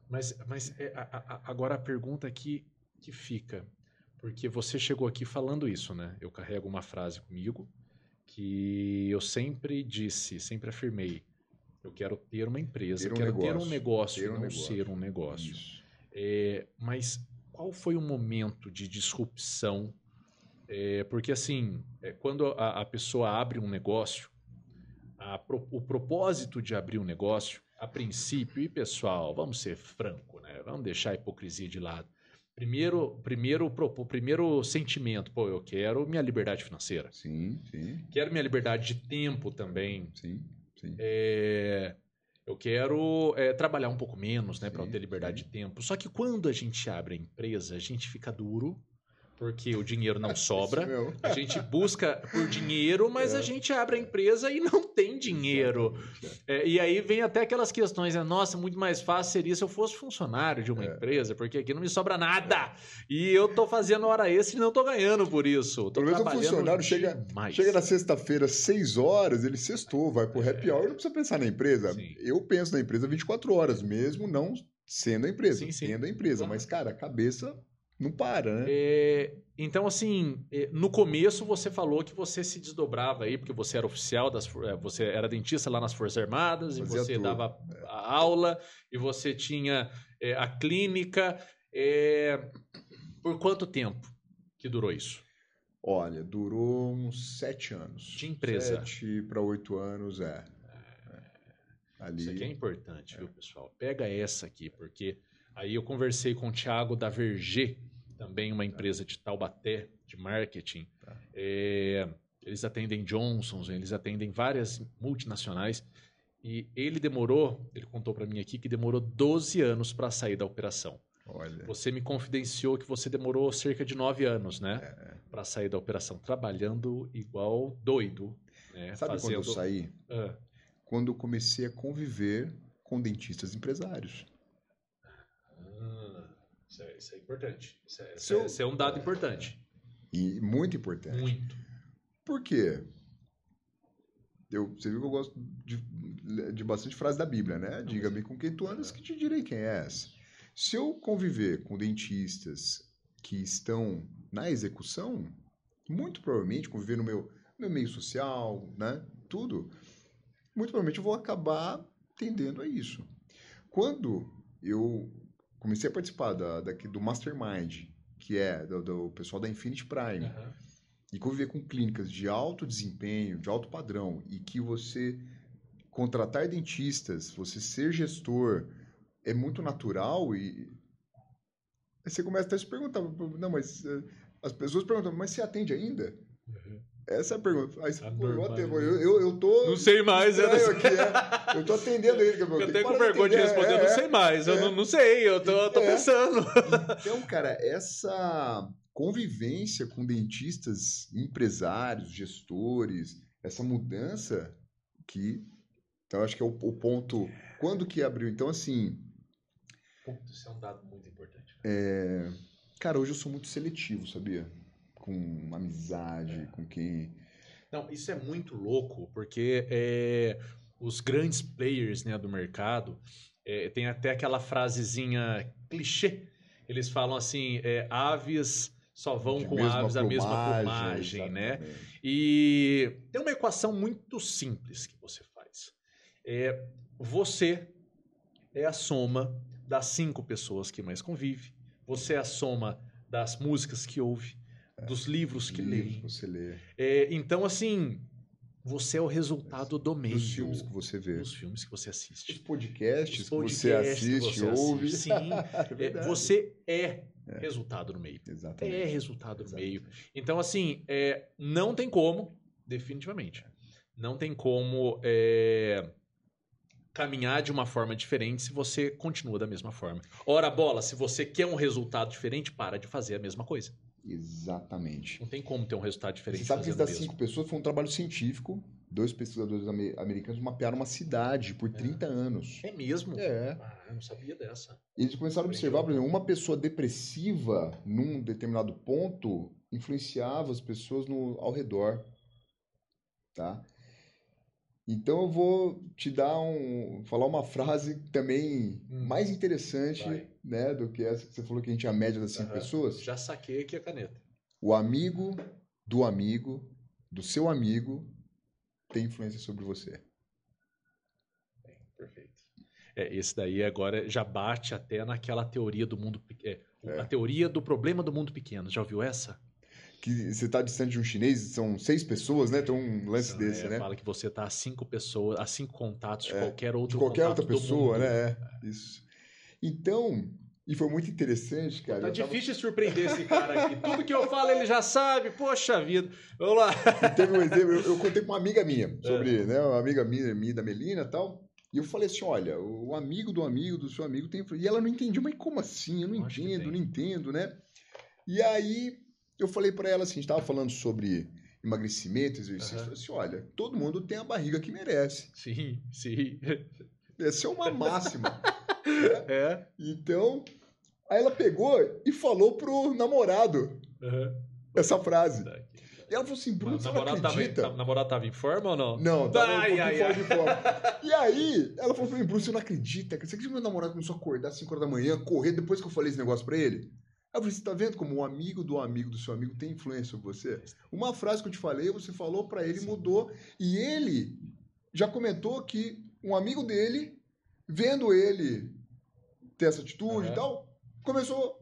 A: Mas, mas é, a, a, agora a pergunta aqui que fica, porque você chegou aqui falando isso, né? Eu carrego uma frase comigo que eu sempre disse, sempre afirmei. Eu quero ter uma empresa, ter um quero negócio, ter um negócio, ter um não negócio. ser um negócio. É, mas qual foi o momento de disrupção? É, porque assim, é, quando a, a, pessoa abre um negócio, a, o propósito de abrir um negócio a princípio, e pessoal, vamos ser franco, né? Vamos deixar a hipocrisia de lado. Primeiro, primeiro, o primeiro sentimento, pô, eu quero minha liberdade financeira.
B: Sim, sim.
A: Quero minha liberdade de tempo também.
B: Sim, sim.
A: É, eu quero é, trabalhar um pouco menos, né, para ter liberdade sim. de tempo. Só que quando a gente abre a empresa, a gente fica duro porque o dinheiro não sobra. a gente busca por dinheiro, mas é. a gente abre a empresa e não tem dinheiro. É. é, e aí vem até aquelas questões, né? Nossa, muito mais fácil seria se eu fosse funcionário de uma é. empresa, porque aqui não me sobra nada. E eu tô fazendo hora extra e não tô ganhando por isso. Tô
B: Pelo menos o funcionário chega, chega na sexta-feira, seis horas, ele sextou, vai pro happy hour, não precisa pensar na empresa. Sim. Eu penso na empresa 24 horas, mesmo não sendo a empresa, sim, sim. sendo a empresa. Claro. Mas, cara, a cabeça não para, né?
A: É, então, assim, é, no começo você falou que você se desdobrava aí, porque você era oficial, das, é, você era dentista lá nas Forças Armadas, Fazia e você tudo. dava a aula, e você tinha é, a clínica. É, por quanto tempo que durou isso?
B: Olha, durou uns sete anos.
A: De empresa?
B: Sete para oito anos, é.
A: Ali... Isso aqui é importante, viu, pessoal? Pega essa aqui, porque Aí eu conversei com o Thiago da Verger, também uma empresa de Taubaté, de marketing. Tá. É, Eles atendem Johnson's, eles atendem várias multinacionais. E ele demorou, ele contou para mim aqui que demorou 12 anos para sair da operação.
B: Olha.
A: Você me confidenciou que você demorou cerca de 9 anos, né? É. Para sair da operação, trabalhando igual doido. Né?
B: Sabe Fazendo... quando eu saí? Ah. Quando eu comecei a conviver com dentistas empresários.
A: Isso, é, isso é importante. Isso é, isso, é, isso é um dado importante.
B: E muito importante.
A: Muito.
B: Por quê? Eu, você viu que eu gosto de, de bastante frase da Bíblia, né? Diga-me com quem tu andas que te direi quem és. Se eu conviver com dentistas que estão na execução, muito provavelmente conviver no meu, meu meio social, né? Tudo, muito provavelmente eu vou acabar tendendo a isso. Quando eu comecei a participar da, do Mastermind, que é do, do pessoal da Infinity Prime, uhum e conviver com clínicas de alto desempenho, de alto padrão, e que você contratar dentistas, você ser gestor, é muito natural e aí você começa a se perguntar, não, mas eh, as pessoas perguntam, mas você atende ainda? Uhum. Essa é a pergunta. Aí você, pô, eu, atendo, eu, eu, eu tô.
A: Não sei mais.
B: Eu, aqui, é. eu tô atendendo ele.
A: Eu, eu tenho com vergonha de responder, é, não sei mais. É, eu não, não, sei, eu tô, tô é. pensando.
B: Então, cara, essa convivência com dentistas, empresários, gestores, essa mudança que então acho que é o, o ponto quando que abriu. Então assim,
A: isso é um dado muito importante.
B: É, cara, hoje eu sou muito seletivo, sabia? Com amizade, é. com quem.
A: Não, isso é muito louco, porque é, os grandes players né, do mercado é, tem até aquela frasezinha clichê. Eles falam assim: é, aves só vão com aves da mesma plumagem, né? E tem uma equação muito simples que você faz. É, você é a soma das cinco pessoas que mais convive, você é a soma das músicas que ouve, dos livros que lê.
B: Você lê.
A: É, então, assim, você é o resultado do meio.
B: Dos filmes que você vê.
A: Dos filmes que você assiste.
B: Os podcasts, Os podcasts que você assiste, que você ouve.
A: Assiste. Sim. é, você é é. Resultado no meio.
B: Exatamente.
A: É resultado no meio. Então, assim, é, não tem como, definitivamente, não tem como é, caminhar de uma forma diferente se você continua da mesma forma. Ora, bola, se você quer um resultado diferente, para de fazer a mesma coisa.
B: Exatamente.
A: Não tem como ter um resultado diferente.
B: Você sabe que das cinco pessoas foi um trabalho científico dois pesquisadores americanos mapearam uma cidade por 30 é. anos.
A: É mesmo?
B: É.
A: Ah, eu não sabia dessa.
B: Eles começaram a observar, por exemplo, uma pessoa depressiva num determinado ponto influenciava as pessoas no, ao redor. Tá? Então eu vou te dar um. falar uma frase também hum. mais interessante né, do que essa que você falou que a gente é a média das cinco uhum. pessoas.
A: Já saquei aqui a caneta.
B: O amigo do amigo, do seu amigo, tem influência sobre você.
A: Bem, perfeito. É, esse daí agora já bate até naquela teoria do mundo é, é. a teoria do problema do mundo pequeno. Já ouviu essa?
B: Que você está distante de um chinês, são seis pessoas, né? Tem um lance desse,
A: é,
B: né?
A: Fala que você está a cinco pessoas, a cinco contatos de é, qualquer outro
B: de qualquer outra pessoa, né? É, isso. Então, e foi muito interessante, cara.
A: Tá difícil tava... surpreender esse cara aqui. Tudo que eu falo ele já sabe. Poxa vida. Vamos lá.
B: E teve um exemplo, eu, eu, contei com uma amiga minha sobre, é. né, uma amiga minha, minha da Melina e tal. E eu falei assim: olha, o amigo do amigo do seu amigo tem. E ela não entendia, mas como assim? Eu não Acho entendo, não entendo, né? E aí eu falei para ela assim: a gente tava falando sobre emagrecimento, exercício. Uhum. Eu falei assim: olha, todo mundo tem a barriga que merece.
A: Sim, sim.
B: Essa é uma máxima.
A: É.
B: Então, aí ela pegou e falou pro namorado
A: uhum.
B: essa frase. E ela falou assim, Bruno, você
A: namorado
B: não acredita?
A: Tava, namorado tava em forma ou não?
B: Não, tava ai, um ai, fora ai. de forma. E aí, ela falou pra mim, Bruno, você não acredita? Você acredita que meu namorado começou a acordar às 5 horas da manhã, correr depois que eu falei esse negócio pra ele? Aí você tá vendo como um amigo do amigo do seu amigo tem influência sobre você? Uma frase que eu te falei, você falou para ele, Sim. mudou. E ele já comentou que um amigo dele, vendo ele ter essa atitude uhum. e tal, começou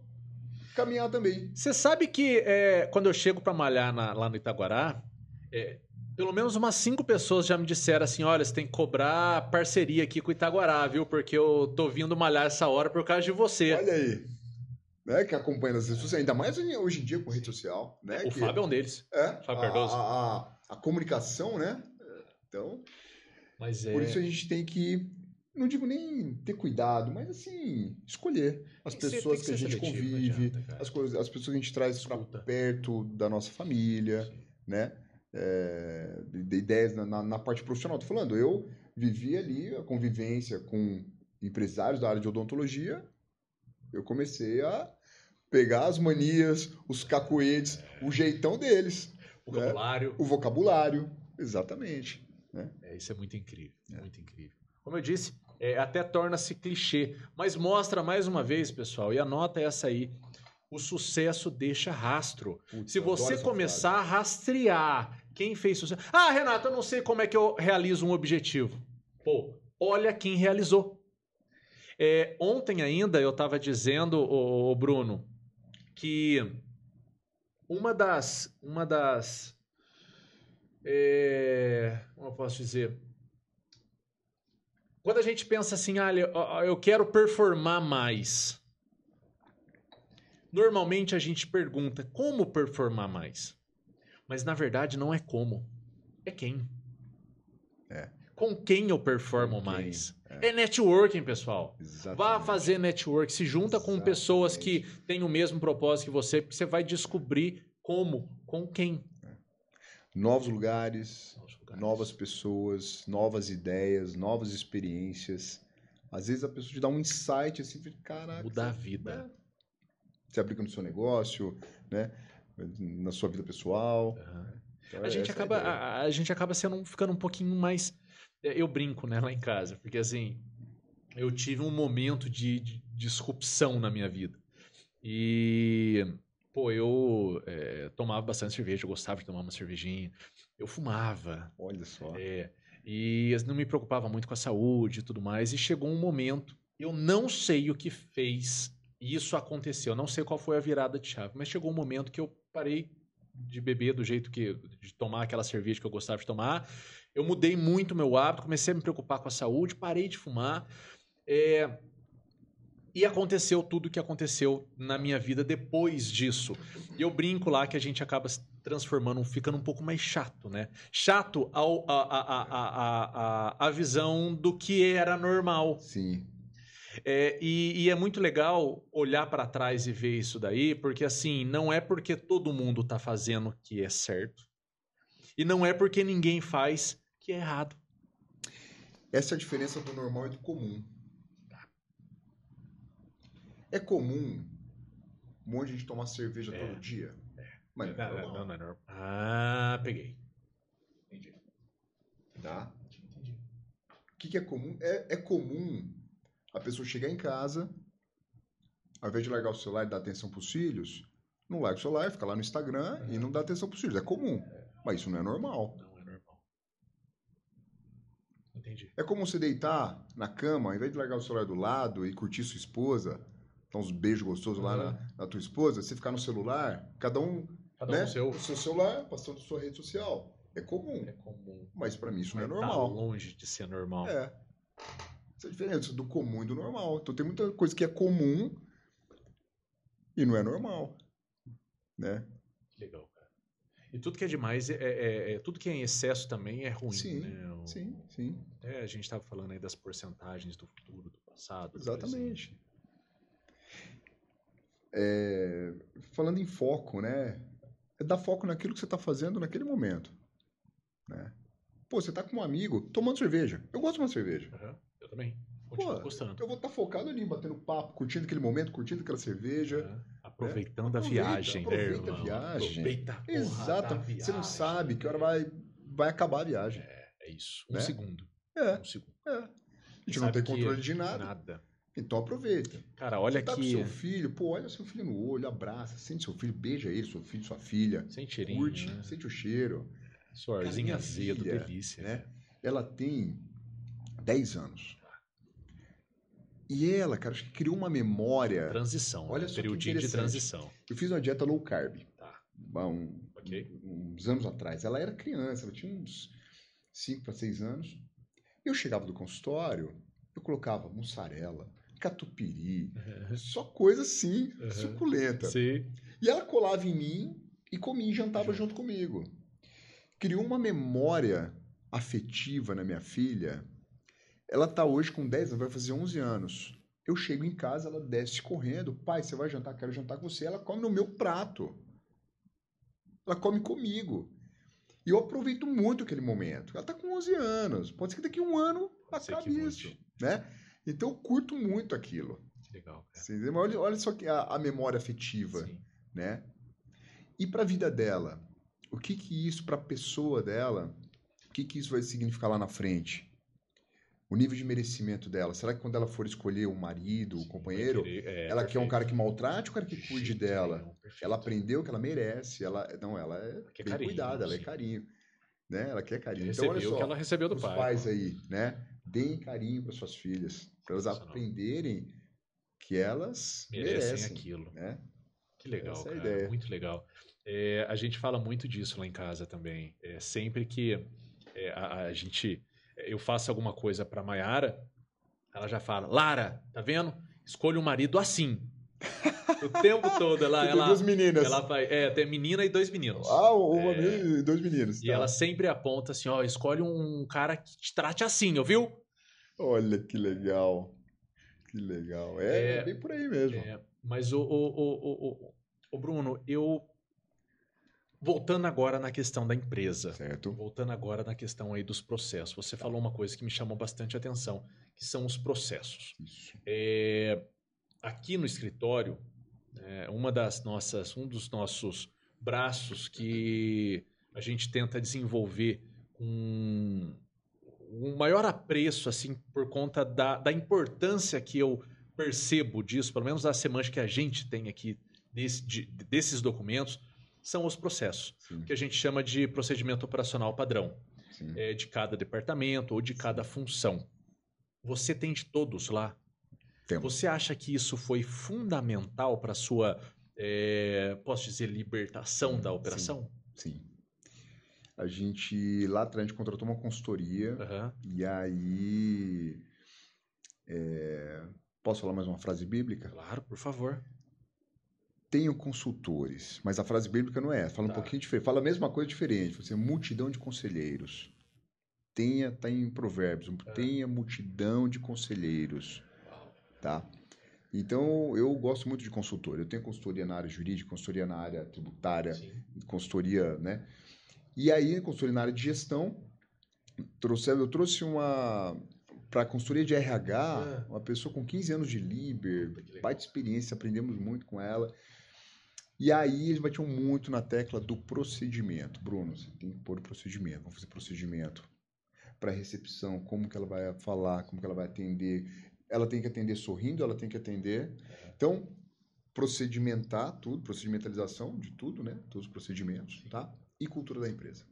B: a caminhar também.
A: Você sabe que é, quando eu chego para malhar na, lá no Itaguará, é, pelo menos umas cinco pessoas já me disseram assim: olha, você tem que cobrar parceria aqui com o Itaguará, viu? Porque eu tô vindo malhar essa hora por causa de você.
B: Olha aí. Né, que acompanha as pessoas, ainda mais hoje em dia com rede social. Né,
A: o
B: que...
A: Fábio é um deles.
B: É.
A: Fábio Cardoso.
B: A, a, a comunicação, né? Então,
A: mas é...
B: por isso a gente tem que, não digo nem ter cuidado, mas assim, escolher as tem pessoas que, que, a gente convive, adianta, as, coisas, as pessoas que a gente traz perto da nossa família, Sim. né? É, de, de ideias na, na, na, parte profissional. Tô falando, eu vivi ali a convivência com empresários da área de odontologia, eu comecei a pegar as manias, os cacuetes, o jeitão deles.
A: O né? vocabulário.
B: O vocabulário, exatamente. Né?
A: É, isso é muito incrível, é. muito incrível. Como eu disse, é, até torna-se clichê, mas mostra mais uma vez, pessoal, e anota essa aí, o sucesso deixa rastro. Se você começar a rastrear quem fez sucesso... Ah, Renato, eu não sei como é que eu realizo um objetivo. Pô, olha quem realizou. É, ontem ainda eu estava dizendo, o Bruno, que uma das, uma das, é, como eu posso dizer, quando a gente pensa assim, ah, eu quero performar mais, normalmente a gente pergunta como performar mais, mas na verdade não é como, é quem.
B: É.
A: Com quem eu performo quem? mais? É. é networking, pessoal. Exatamente. Vá fazer network, se junta Exatamente. com pessoas que têm o mesmo propósito que você, porque você vai descobrir como, com quem. É.
B: Novos lugares, novos lugares, novas pessoas, novas ideias, novas experiências. Às vezes a pessoa te dá um insight assim, caraca.
A: Mudar a vida. É.
B: Você aplica no seu negócio, né? Na sua vida pessoal. Uhum.
A: Então, a, gente acaba, a, a, gente acaba sendo, ficando um pouquinho mais é, eu brinco, né, lá em casa, porque assim, eu tive um momento de, de disrupção na minha vida. E, pô, eu é, tomava bastante cerveja, eu gostava de tomar uma cervejinha, eu fumava.
B: Olha só.
A: É, e não me preocupava muito com a saúde e tudo mais. E chegou um momento, eu não sei o que fez isso aconteceu, eu não sei qual foi a virada de chave, mas chegou um momento que eu parei de beber do jeito que. de tomar aquela cerveja que eu gostava de tomar eu mudei muito meu hábito, comecei a me preocupar com a saúde, parei de fumar. É... E aconteceu tudo o que aconteceu na minha vida depois disso. E eu brinco lá que a gente acaba se transformando, ficando um pouco mais chato, né? Chato ao, a, a, a, a, a visão do que era normal.
B: Sim.
A: É, e, e, é muito legal olhar para trás e ver isso daí, porque assim, não é porque todo mundo está fazendo que é certo, e não é porque ninguém faz que é errado.
B: Essa é a diferença do normal e do comum. É comum um monte de gente tomar cerveja é. todo dia? É.
A: Mas não, é normal. Não, não é normal. Ah, peguei.
B: Entendi. Tá? Entendi. O que, que é comum? É, é comum a pessoa chegar em casa, ao invés de largar o celular e dar atenção para os filhos, não larga o celular, fica lá no Instagram e não dá atenção para os filhos. É comum. É. Mas isso não é normal.
A: Entendi.
B: É como você deitar na cama, ao invés de largar o celular do lado e curtir sua esposa, dar uns beijos gostosos uhum. lá na, na, tua esposa, você ficar no celular, cada um, cada né, um seu... o seu celular passando sua rede social. É comum.
A: É comum.
B: Mas para mim isso Mas não é tá normal.
A: Tá longe de ser normal.
B: É. Essa é a diferença do comum e do normal. Então tem muita coisa que é comum e não é normal. Né?
A: Legal. E tudo que é demais, é, é, é, tudo que é em excesso também é ruim.
B: Sim,
A: né?
B: O, sim, sim.
A: É, a gente estava falando aí das porcentagens do futuro, do passado.
B: Exatamente. É, falando em foco, né? É dar foco naquilo que você está fazendo naquele momento. Né? Pô, você está com um amigo tomando cerveja. Eu gosto de uma cerveja.
A: Uhum, eu também.
B: Pô, gostando. Eu vou estar tá focado ali, batendo papo, curtindo aquele momento, curtindo aquela cerveja.
A: Uhum. Aproveitando é? a viagem,
B: aproveita, né, a viagem. Aproveita a Exato. Viagem, Você não sabe que hora vai, vai acabar a viagem.
A: É, é isso. Um né? segundo.
B: É.
A: Um segundo.
B: É. A gente não tem controle de nada. Nada. Então aproveita.
A: Cara, olha
B: Você tá com seu filho, pô, olha seu filho no olho, abraça, sente seu filho, beija ele, seu filho, sua filha.
A: Sente cheirinho.
B: Curte, né? sente o cheiro.
A: Suorzinho azedo, delícia.
B: Né? Ela tem 10 anos. E ela, cara, acho que criou uma memória.
A: Transição. Olha né? só Periodinho de transição.
B: Eu fiz uma dieta low carb.
A: Tá.
B: Um, okay. Uns anos atrás. Ela era criança, ela tinha uns 5 para 6 anos. Eu chegava do consultório, eu colocava mussarela, catupiry, uhum. só coisa assim, uhum. suculenta.
A: Sim.
B: E ela colava em mim e comia e jantava junto comigo. criou uma memória afetiva na minha filha. Ela tá hoje com 10 anos, vai fazer 11 anos. Eu chego em casa, ela desce correndo. Pai, você vai jantar? Quero jantar com você. Ela come no meu prato. Ela come comigo. E eu aproveito muito aquele momento. Ela tá com 11 anos. Pode ser que daqui a um ano acabe isso. Né? Então eu curto muito aquilo.
A: Que legal.
B: Cara. Olha, olha só que a, a memória afetiva. Sim. Né? E para a vida dela? O que que isso, para a pessoa dela, o que que isso vai significar lá na frente? O nível de merecimento dela. Será que quando ela for escolher o marido, o companheiro, querer, é, ela perfeito. quer um cara que maltrate ou um cara que cuide dela? Não, ela aprendeu que ela merece, ela não, ela é bem carinho, cuidada, ela é carinho, né? Ela quer carinho.
A: Então olha só, que ela recebeu do
B: os
A: pai.
B: pais aí, né? Deem carinho para suas filhas, para elas aprenderem que elas merecem, merecem
A: aquilo,
B: né?
A: Que legal, Essa cara, é a ideia. muito legal. É, a gente fala muito disso lá em casa também. É, sempre que é, a, a gente eu faço alguma coisa para Maiara, ela já fala: Lara, tá vendo? Escolha um marido assim. o tempo todo ela. Ela
B: duas meninas.
A: Ela vai, é, tem menina e dois meninos.
B: Ah, uma é, e dois meninos.
A: E tá. ela sempre aponta assim: ó, escolhe um cara que te trate assim, ouviu?
B: Olha que legal. Que legal. É, é bem por aí mesmo. É,
A: mas o, o, o, o, o Bruno, eu Voltando agora na questão da empresa.
B: Certo.
A: Voltando agora na questão aí dos processos. Você falou uma coisa que me chamou bastante atenção, que são os processos. É, aqui no escritório, é, uma das nossas, um dos nossos braços que a gente tenta desenvolver com um maior apreço, assim, por conta da, da importância que eu percebo disso, pelo menos da semântica que a gente tem aqui desse, de, desses documentos, são os processos, Sim. que a gente chama de procedimento operacional padrão, é, de cada departamento ou de cada função. Você tem de todos lá.
B: Temos.
A: Você acha que isso foi fundamental para a sua, é, posso dizer, libertação da operação?
B: Sim. Sim. A gente, lá atrás, a gente contratou uma consultoria
A: uhum.
B: e aí... É, posso falar mais uma frase bíblica?
A: Claro, por favor
B: tenho consultores, mas a frase bíblica não é fala tá. um pouquinho diferente, fala a mesma coisa diferente, você multidão de conselheiros. Tenha, tá em Provérbios, é. tenha multidão de conselheiros, tá? Então, eu gosto muito de consultor. Eu tenho consultoria na área jurídica, consultoria na área tributária, Sim. consultoria, né? E aí, consultoria na área de gestão, trouxe, eu trouxe uma para a consultoria de RH, é. uma pessoa com 15 anos de Liber, baita experiência, aprendemos muito com ela. E aí eles batiam muito na tecla do procedimento. Bruno, você tem que pôr o procedimento, vamos fazer procedimento para recepção, como que ela vai falar, como que ela vai atender. Ela tem que atender sorrindo, ela tem que atender. Então, procedimentar tudo, procedimentalização de tudo, né? Todos os procedimentos, tá? E cultura da empresa.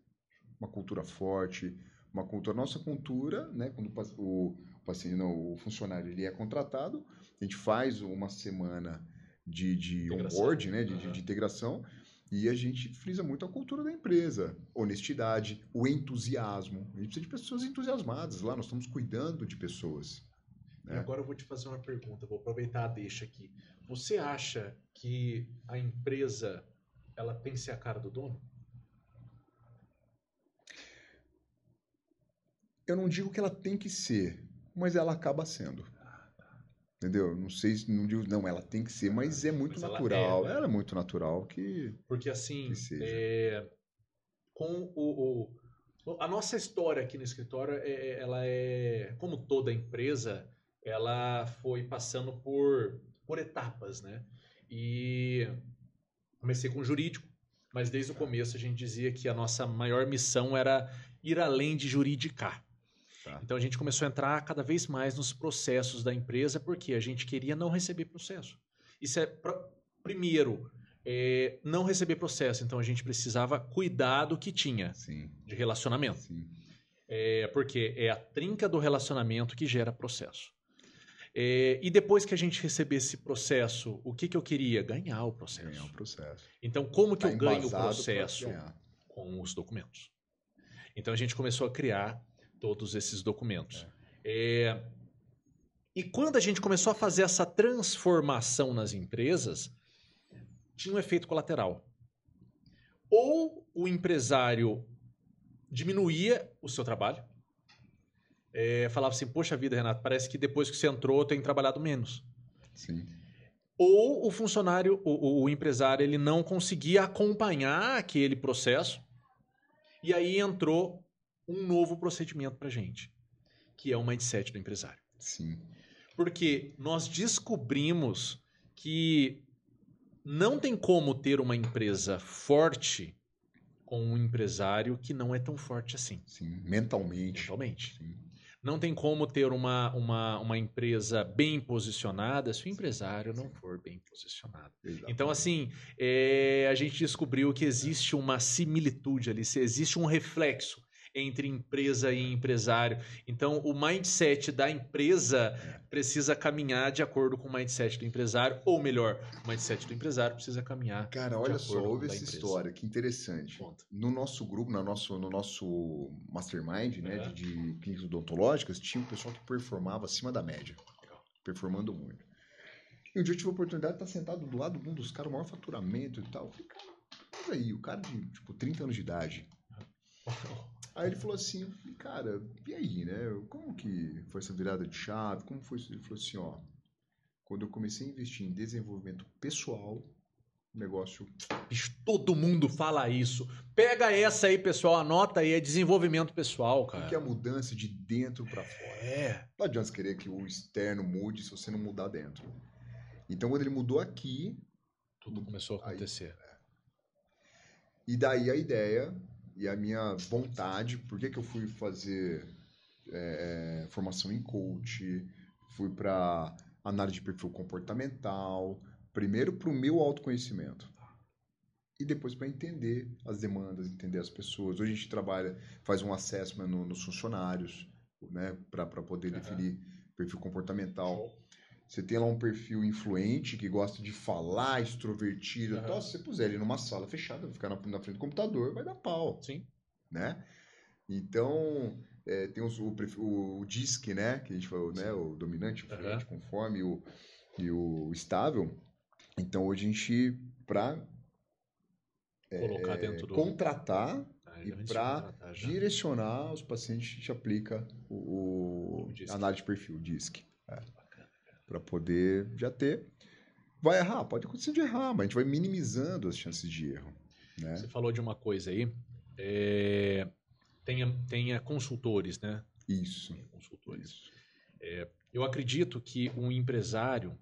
B: Uma cultura forte, uma cultura, nossa cultura, né? Quando o, o paciente, não, o funcionário ele é contratado, a gente faz uma semana de, de onboard, né, de, uhum. de, integração, e a gente frisa muito a cultura da empresa, honestidade, o entusiasmo. A gente precisa de pessoas entusiasmadas lá, nós estamos cuidando de pessoas.
A: Né? Agora eu vou te fazer uma pergunta, vou aproveitar a deixa aqui. Você acha que a empresa ela tem que ser a cara do dono?
B: Eu não digo que ela tem que ser, mas ela acaba sendo. Entendeu? Não sei se não digo, não, ela tem que ser, mas é muito mas natural. Ela é, né? ela é, muito natural que.
A: Porque assim, que é, com o, o, a nossa história aqui no escritório, é, é, ela é como toda empresa, ela foi passando por por etapas, né? E comecei com jurídico, mas desde o começo a gente dizia que a nossa maior missão era ir além de juridicar. Tá. Então a gente começou a entrar cada vez mais nos processos da empresa porque a gente queria não receber processo. Isso é, primeiro, é, não receber processo. Então a gente precisava cuidar do que tinha
B: Sim.
A: de relacionamento.
B: Sim.
A: É, porque é a trinca do relacionamento que gera processo. É, e depois que a gente recebesse esse processo, o que, que eu queria? Ganhar o processo.
B: Ganhar o processo.
A: Então, como que tá eu ganho o processo? Com os documentos. Então, a gente começou a criar todos esses documentos. É. É, e quando a gente começou a fazer essa transformação nas empresas, tinha um efeito colateral. Ou o empresário diminuía o seu trabalho. É, falava assim, poxa vida, Renato, parece que depois que você entrou, eu tenho trabalhado menos.
B: Sim.
A: Ou o funcionário, o, o empresário, ele não conseguia acompanhar aquele processo. E aí entrou um novo procedimento para gente, que é o mindset do empresário.
B: Sim.
A: Porque nós descobrimos que não tem como ter uma empresa forte com um empresário que não é tão forte assim.
B: Sim, mentalmente.
A: Mentalmente. Sim. Não tem como ter uma, uma, uma empresa bem posicionada se o empresário não for bem posicionado. Exatamente. Então, assim, é, a gente descobriu que existe uma similitude ali, existe um reflexo entre empresa e empresário. Então, o mindset da empresa precisa caminhar de acordo com o mindset do empresário, ou melhor, o mindset do empresário precisa caminhar.
B: Cara, olha só, ouve essa empresa. história, que interessante. Conta. No nosso grupo, no nosso, no nosso mastermind, né, é. de, de clínicas odontológicas, tinha um pessoal que performava acima da média, performando muito. E um dia eu tive a oportunidade de estar sentado do lado de um dos caras, o maior faturamento e tal. Eu falei, cara, aí, o cara de, tipo, 30 anos de idade, Aí ele falou assim, cara, e aí, né? Como que foi essa virada de chave? Como foi isso? Ele falou assim, ó, quando eu comecei a investir em desenvolvimento pessoal, o negócio...
A: Todo mundo fala isso. Pega essa aí, pessoal, anota aí, é desenvolvimento pessoal, cara.
B: Porque é a mudança de dentro para fora.
A: É.
B: Não adianta querer que o externo mude se você não mudar dentro. Então, quando ele mudou aqui...
A: Tudo começou a acontecer. Aí, é.
B: E daí a ideia e a minha vontade, por que, que eu fui fazer é, é formação em coach, fui para análise de perfil comportamental, primeiro para o meu autoconhecimento e depois para entender as demandas, entender as pessoas. Hoje a gente trabalha, faz um assessment no, nos funcionários, né, para poder uhum. definir perfil comportamental. Você tem lá um perfil influente que gosta de falar, extrovertido. Uhum. Então, se você puser ele numa sala fechada, ficar na, na, frente do computador, vai dar pau.
A: Sim.
B: Né? Então, é, tem os, o, o, o DISC, né? Que a gente falou, né? O dominante, influente, uhum. conforme o, e o estável. Então, hoje a gente, para
A: é, do...
B: contratar ah, e para direcionar os pacientes, a gente aplica o, o análise de perfil, DISC. É para poder já ter. Vai errar, pode acontecer de errar, mas a gente vai minimizando as chances de erro. Né?
A: Você falou de uma coisa aí, é... tenha, tenha consultores, né?
B: Isso.
A: Tenha consultores. Isso. É, eu acredito que um empresário,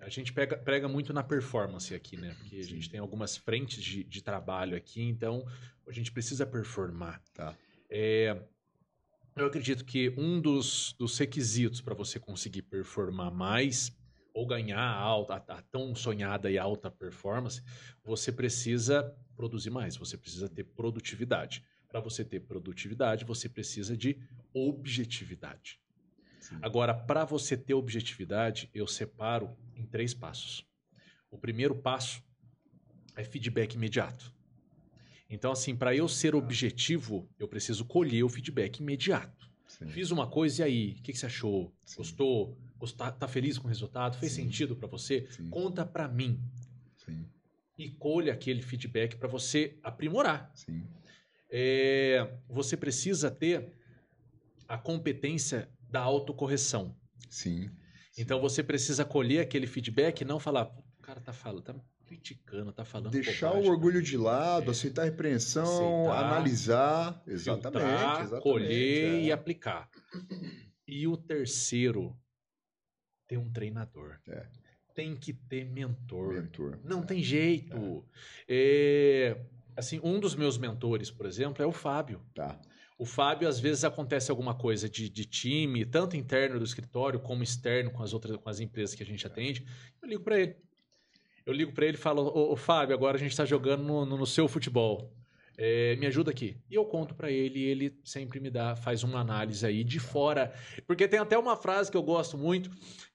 A: a gente pega, prega muito na performance aqui, né? Porque Sim. a gente tem algumas frentes de, de, trabalho aqui, então a gente precisa performar.
B: Tá.
A: É, eu acredito que um dos, dos requisitos para você conseguir performar mais ou ganhar a, alta, a, a tão sonhada e alta performance, você precisa produzir mais, você precisa ter produtividade. Para você ter produtividade, você precisa de objetividade. Sim. Agora, para você ter objetividade, eu separo em três passos. O primeiro passo é feedback imediato. Então, assim, para eu ser objetivo, eu preciso colher o feedback imediato. Sim. Fiz uma coisa e aí, o que, que, você achou? Sim. Gostou? Gostar, tá feliz com o resultado? Fez Sim. sentido para você? Conta para mim. E colhe aquele feedback para você aprimorar. É, você precisa ter a competência da autocorreção.
B: Sim.
A: Então você precisa colher aquele feedback e não falar, o cara tá falando, tá criticando, tá falando
B: Deixar bobagem, o orgulho de lado, é. aceitar a repreensão, aceitar, analisar, exatamente, filtrar, exatamente
A: colher é. e aplicar. E o terceiro, ter um treinador.
B: É.
A: Tem que ter mentor.
B: mentor.
A: Não é. tem jeito. É. é. assim, um dos meus mentores, por exemplo, é o Fábio.
B: Tá.
A: O Fábio, às vezes, acontece alguma coisa de, de, time, tanto interno do escritório como externo com as outras com as empresas que a gente atende. Eu ligo para ele eu ligo para ele e falo, ô, ô, Fábio, agora a gente está jogando no, no, no, seu futebol. É, me ajuda aqui. E eu conto para ele e ele sempre me dá, faz uma análise aí de fora. Porque tem até uma frase que eu gosto muito,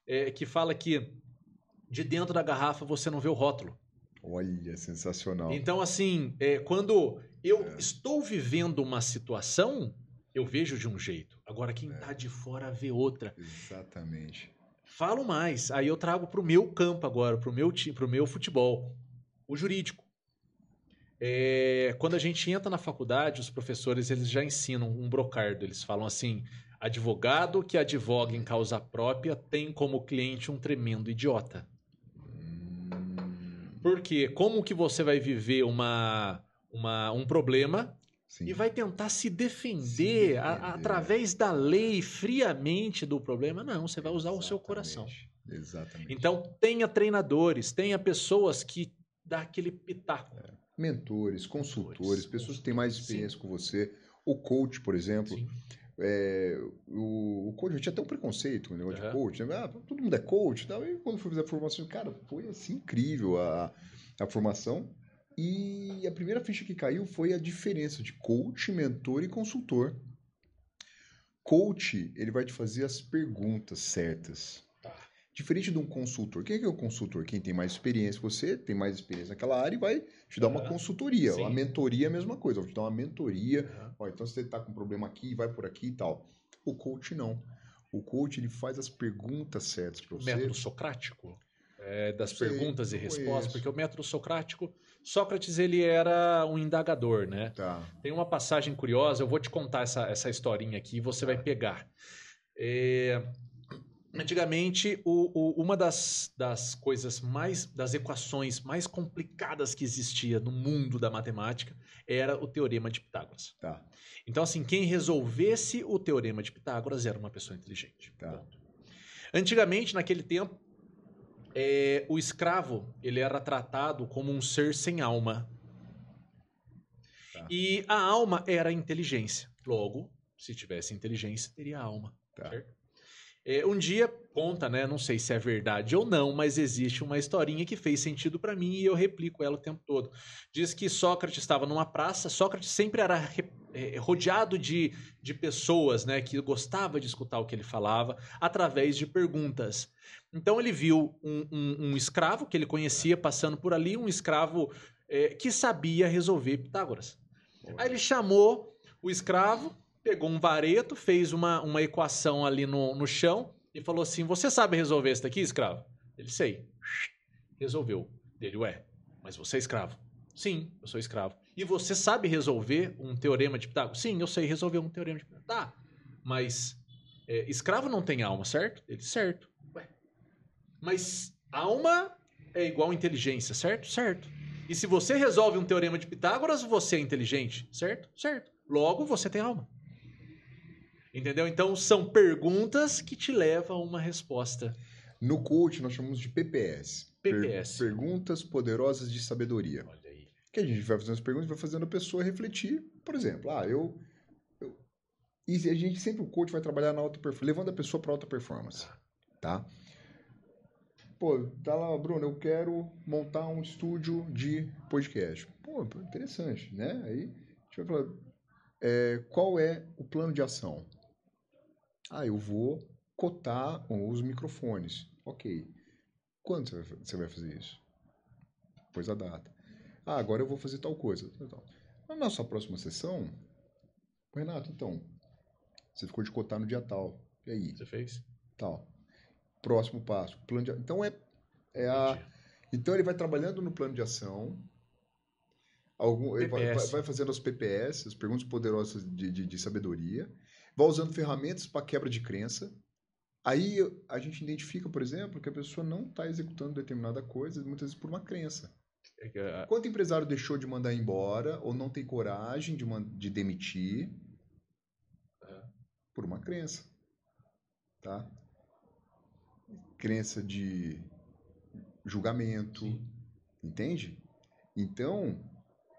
A: é, que fala que de dentro da garrafa você não vê o rótulo.
B: Olha, sensacional.
A: Então, assim, é, quando eu é. estou vivendo uma situação, eu vejo de um jeito. Agora, quem está é. de fora vê outra.
B: Exatamente.
A: Falo mais, aí eu trago para o meu campo agora, para o meu time, para o meu futebol, o jurídico. É, quando a gente entra na faculdade, os professores eles já ensinam um brocardo. Eles falam assim: advogado que advoga em causa própria tem como cliente um tremendo idiota. Porque como que você vai viver uma, uma, um problema Sim. e vai tentar se defender. A, através da lei friamente do problema? Não, você vai usar Exatamente. o seu coração.
B: Exatamente.
A: Então, tenha treinadores, tenha pessoas que dá aquele pitaco. É.
B: Mentores, consultores, pessoas que têm mais experiência Sim. com você. O coach, por exemplo. É, o, o, coach, eu tinha até um preconceito com o negócio uhum. de coach. Né? Ah, todo mundo é coach. Tal. E quando fui fazer a formação, cara, foi assim incrível a, a formação. E a primeira ficha que caiu foi a diferença de coach, mentor e consultor. Coach, ele vai te fazer as perguntas certas. Diferente de um consultor. Quem é, que é o consultor? Quem tem mais experiência? Você tem mais experiência naquela área e vai te dar uma uhum. consultoria. Sim. A mentoria é a mesma coisa. Vou te dar uma mentoria. Uhum. Ó, então você está com um problema aqui, vai por aqui e tal. O coach não. O coach ele faz as perguntas certas para você.
A: Método socrático? É, das Sei, perguntas e respostas, porque o método socrático, Sócrates ele era um indagador, né?
B: Tá.
A: Tem uma passagem curiosa, eu vou te contar essa, essa historinha aqui e você vai pegar. É, Antigamente, o, o, uma das, das coisas mais, das equações mais complicadas que existia no mundo da matemática era o teorema de Pitágoras.
B: Tá.
A: Então, assim, quem resolvesse o teorema de Pitágoras era uma pessoa inteligente.
B: Tá.
A: Antigamente, naquele tempo, é, o escravo ele era tratado como um ser sem alma. Tá. E a alma era a inteligência. Logo, se tivesse inteligência, teria alma.
B: Tá. Certo?
A: É, um dia conta, né? Não sei se é verdade ou não, mas existe uma historinha que fez sentido para mim e eu replico ela o tempo todo. Diz que Sócrates estava numa praça, Sócrates sempre era é, rodeado de, de pessoas, né? Que gostava de escutar o que ele falava através de perguntas. Então ele viu um, um, um escravo que ele conhecia passando por ali, um escravo é, que sabia resolver Pitágoras. Aí ele chamou o escravo pegou um vareto, fez uma, uma equação ali no, no chão e falou assim: Você sabe resolver isso daqui, escravo? Ele sei. Resolveu. Ele, ué, mas você é escravo? Sim, eu sou escravo. E você sabe resolver um teorema de Pitágoras? Sim, eu sei resolver um teorema de Pitágoras. Tá, mas é, escravo não tem alma, certo? Ele, certo. Ué. Mas alma é igual inteligência, certo? Certo. E se você resolve um teorema de Pitágoras, você é inteligente, certo? Certo. Logo, você tem alma. Entendeu? Então são perguntas que te levam a uma resposta.
B: No coach nós chamamos de PPS.
A: PPS.
B: Per perguntas poderosas de sabedoria.
A: Olha aí.
B: Que a gente vai fazendo as perguntas e vai fazendo a pessoa refletir. Por exemplo, ah, eu, eu... E a gente sempre, o coach vai trabalhar na alta performance, levando a pessoa para alta performance. Tá? Pô, tá lá, Bruno, eu quero montar um estúdio de podcast. Pô, interessante, né? Aí a gente vai falar, é, qual é o plano de ação? Ah, eu vou cotar os microfones. Ok. Quando você vai fazer isso? Depois a data. Ah, agora eu vou fazer tal coisa. Na nossa próxima sessão, Renato, então, você ficou de cotar no dia tal. E aí?
A: Você fez?
B: Tal. Próximo passo. Plano de... Então é, é a. Então ele vai trabalhando no plano de ação. Algum, ele vai, vai, fazendo as PPS, as perguntas poderosas de, de, de sabedoria vai usando ferramentas para quebra de crença. Aí a gente identifica, por exemplo, que a pessoa não está executando determinada coisa, muitas vezes por uma crença. É Quanto empresário deixou de mandar embora ou não tem coragem de, de demitir por uma crença, tá? Crença de julgamento, Sim. entende? Então,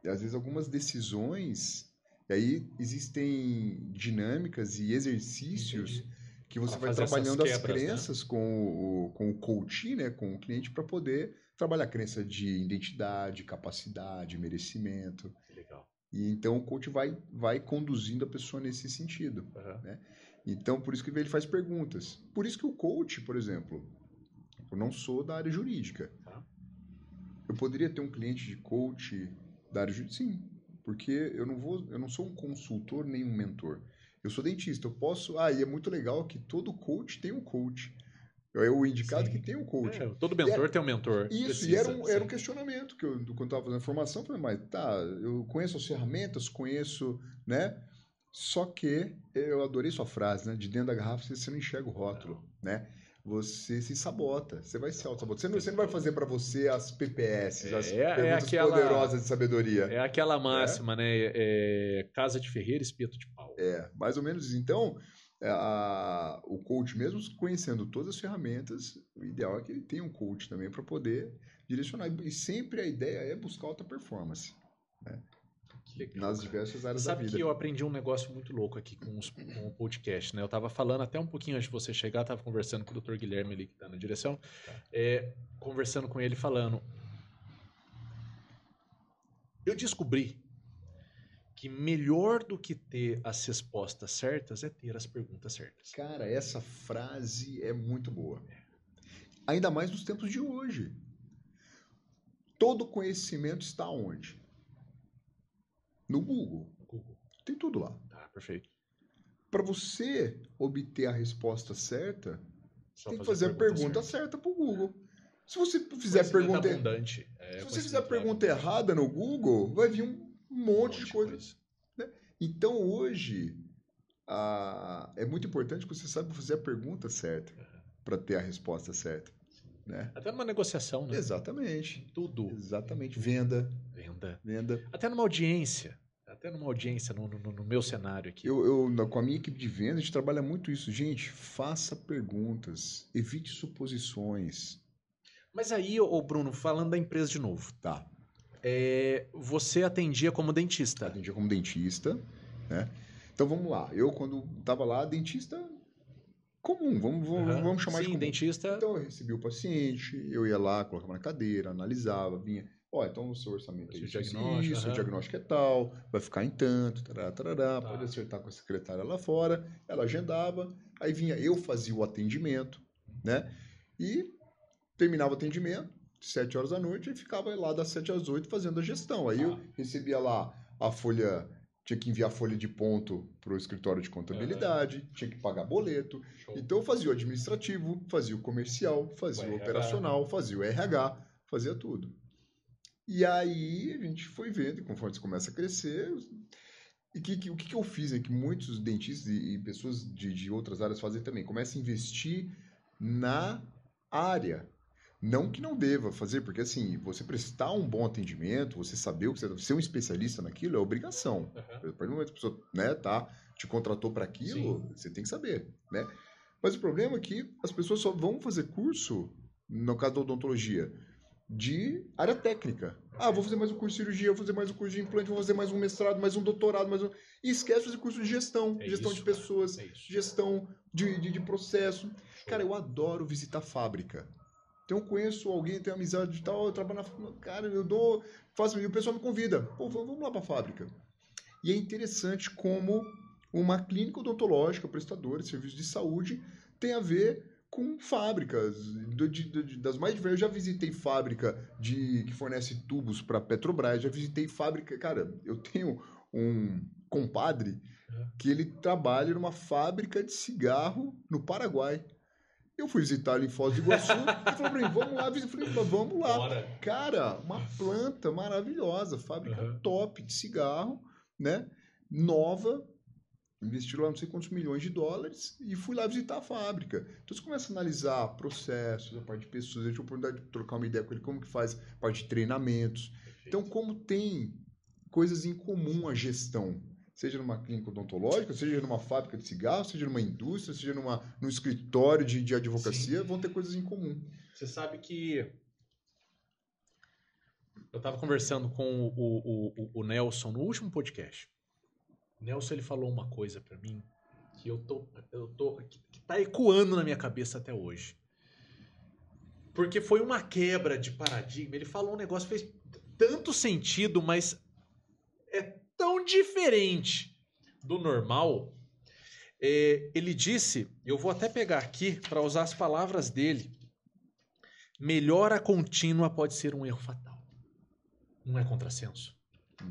B: às vezes algumas decisões e aí existem dinâmicas e exercícios Entendi. que você vai trabalhando quebras, as né? crenças né? com, o, com o coach, né, com o cliente, para poder trabalhar a crença de identidade, capacidade, merecimento.
A: Legal.
B: E então o coach vai, vai conduzindo a pessoa nesse sentido.
A: Uhum.
B: Né? Então, por isso que ele faz perguntas. Por isso que o coach, por exemplo, eu não sou da área jurídica.
A: Tá.
B: Eu poderia ter um cliente de coach da área jurídica? Sim, porque eu não vou, eu não sou um consultor nem um mentor. Eu sou dentista, eu posso, ah, e é muito legal que todo coach tem um coach. É o indicado Sim. que tem um coach. É,
A: todo mentor era, tem um mentor.
B: Isso, precisa, e era um, era um questionamento que eu, quando estava fazendo a formação, eu falei, mas tá, eu conheço as ferramentas, conheço, né? Só que eu adorei sua frase, né? De dentro da garrafa você não enxerga o rótulo, não. né? Você se sabota, você vai se auto-sabotar. Você não, você não vai fazer para você as PPS, as é, é perguntas é aquela, poderosas de sabedoria.
A: É aquela máxima, é? né? É, casa de ferreira, espeto de pau.
B: É, mais ou menos. Então, é, a, o coach, mesmo conhecendo todas as ferramentas, o ideal é que ele tenha um coach também para poder direcionar. E sempre a ideia é buscar alta performance. Né? Legal, nas diversas áreas
A: Sabe
B: da vida.
A: Sabe que eu aprendi um negócio muito louco aqui com, os, com o podcast, né? Eu estava falando até um pouquinho antes de você chegar, estava conversando com o Dr. Guilherme ali que está na direção, tá. é, conversando com ele falando. Eu descobri que melhor do que ter as respostas certas é ter as perguntas certas.
B: Cara, essa frase é muito boa. Ainda mais nos tempos de hoje. Todo conhecimento está onde? No Google. Google. Tem tudo lá.
A: Tá, perfeito.
B: Para você obter a resposta certa, você tem que fazer a pergunta certa, para o Google. Se você fizer a pergunta.
A: Abundante,
B: é, se você fizer pergunta errada no Google, vai vir um um monte, de coisas. Né? Então, hoje, a... é muito importante que você saiba fazer a pergunta certa uhum. para ter a resposta certa. Né?
A: Até numa negociação, né?
B: Exatamente.
A: Tudo.
B: Exatamente. Venda.
A: Venda.
B: Venda.
A: Até numa audiência. Até numa audiência, no, no, no meu cenário aqui.
B: Eu, eu, com a minha equipe de venda, a gente trabalha muito isso. Gente, faça perguntas. Evite suposições.
A: Mas aí, ô Bruno, falando da empresa de novo.
B: Tá
A: é, você atendia como dentista.
B: Atendia como dentista, né? Então vamos lá. Eu, quando estava lá, dentista comum, vamos, vamos, uhum. vamos chamar
A: Sim,
B: de comum.
A: dentista.
B: Então eu recebia o paciente, eu ia lá, colocava na cadeira, analisava, vinha. Ó, então o seu orçamento é isso, diagnóstico, isso, uhum. o diagnóstico é tal, vai ficar em tanto, tarará, tarará, tá. pode acertar com a secretária lá fora. Ela agendava, aí vinha, eu fazia o atendimento, né? E terminava o atendimento, 7 horas da noite e ficava lá das 7 às 8 fazendo a gestão. Aí ah. eu recebia lá a folha, tinha que enviar folha de ponto para o escritório de contabilidade, uhum. tinha que pagar boleto. Show. Então eu fazia o administrativo, fazia o comercial, fazia o, o operacional, fazia o RH, fazia tudo. E aí a gente foi vendo, conforme você começa a crescer, e que, que, o que, que eu fiz, né, que muitos dentistas e, e pessoas de, de outras áreas fazem também, começa a investir na área não que não deva fazer, porque assim, você prestar um bom atendimento, você saber o que você deve ser um especialista naquilo é obrigação. Uhum. A partir do momento que a pessoa né, tá, te contratou para aquilo, Sim. você tem que saber, né? Mas o problema é que as pessoas só vão fazer curso, no caso da odontologia, de área técnica. Ah, vou fazer mais um curso de cirurgia, vou fazer mais um curso de implante, vou fazer mais um mestrado, mais um doutorado, mais um... E esquece de fazer curso de gestão, é gestão isso, de pessoas, é gestão de, de, de processo. Cara, eu adoro visitar fábrica. Então eu conheço alguém, tenho amizade de tal, eu trabalho na. Cara, eu dou. Faço, e o pessoal me convida. Pô, vamos lá para a fábrica. E é interessante como uma clínica odontológica, prestadora de serviços de saúde, tem a ver com fábricas de, de, de, das mais diversas. Eu já visitei fábrica de que fornece tubos para Petrobras, já visitei fábrica. Cara, eu tenho um compadre que ele trabalha numa fábrica de cigarro no Paraguai. Eu fui visitar ali em Foz do Iguaçu e falei pra mim, vamos lá, eu falei, vamos lá. Bora. Cara, uma planta maravilhosa, fábrica uhum. top de cigarro, né? Nova, investiram lá não sei quantos milhões de dólares e fui lá visitar a fábrica. Então você começa a analisar processos, a parte de pessoas, eu tive a oportunidade de trocar uma ideia com ele, como que faz a parte de treinamentos. Perfeito. Então, como tem coisas em comum a gestão seja numa clínica odontológica, seja numa fábrica de cigarro, seja numa indústria, seja numa, num escritório de, de advocacia, Sim. vão ter coisas em comum.
A: Você sabe que eu estava conversando com o, o, o, Nelson no último podcast. O Nelson ele falou uma coisa para mim que eu tô, eu tô, que, que tá ecoando na minha cabeça até hoje. Porque foi uma quebra de paradigma. Ele falou um negócio que fez tanto sentido, mas é tão diferente do normal. É, ele disse, eu vou até pegar aqui para usar as palavras dele. Melhora contínua pode ser um erro fatal. Não é contrassenso?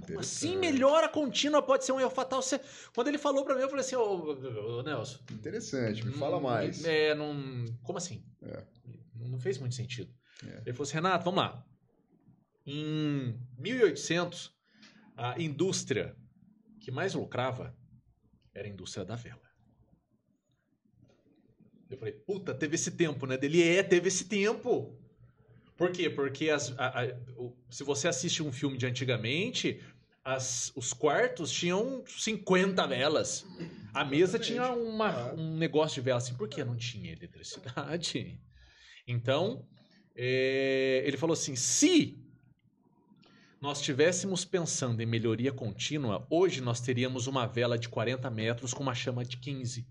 A: Como assim melhora contínua pode ser um erro fatal? Você... Quando ele falou para mim, eu falei assim, ô, ô, Nelson.
B: Interessante, me fala hum, mais.
A: É, não. Como assim? É. Não fez muito sentido. É. Ele falou assim, Renato, vamos lá. Em 1800, a indústria que mais lucrava era a indústria da vela. Eu falei, puta, teve esse tempo, né? Dele é, teve esse tempo. Por quê? Porque as, a, a, o, se você assiste um filme de antigamente, as, os quartos tinham 50 velas. A mesa tinha uma, um negócio de vela assim. Por que não tinha eletricidade? Então, é, ele falou assim: se nós estivéssemos pensando em melhoria contínua, hoje nós teríamos uma vela de 40 metros com uma chama de 15.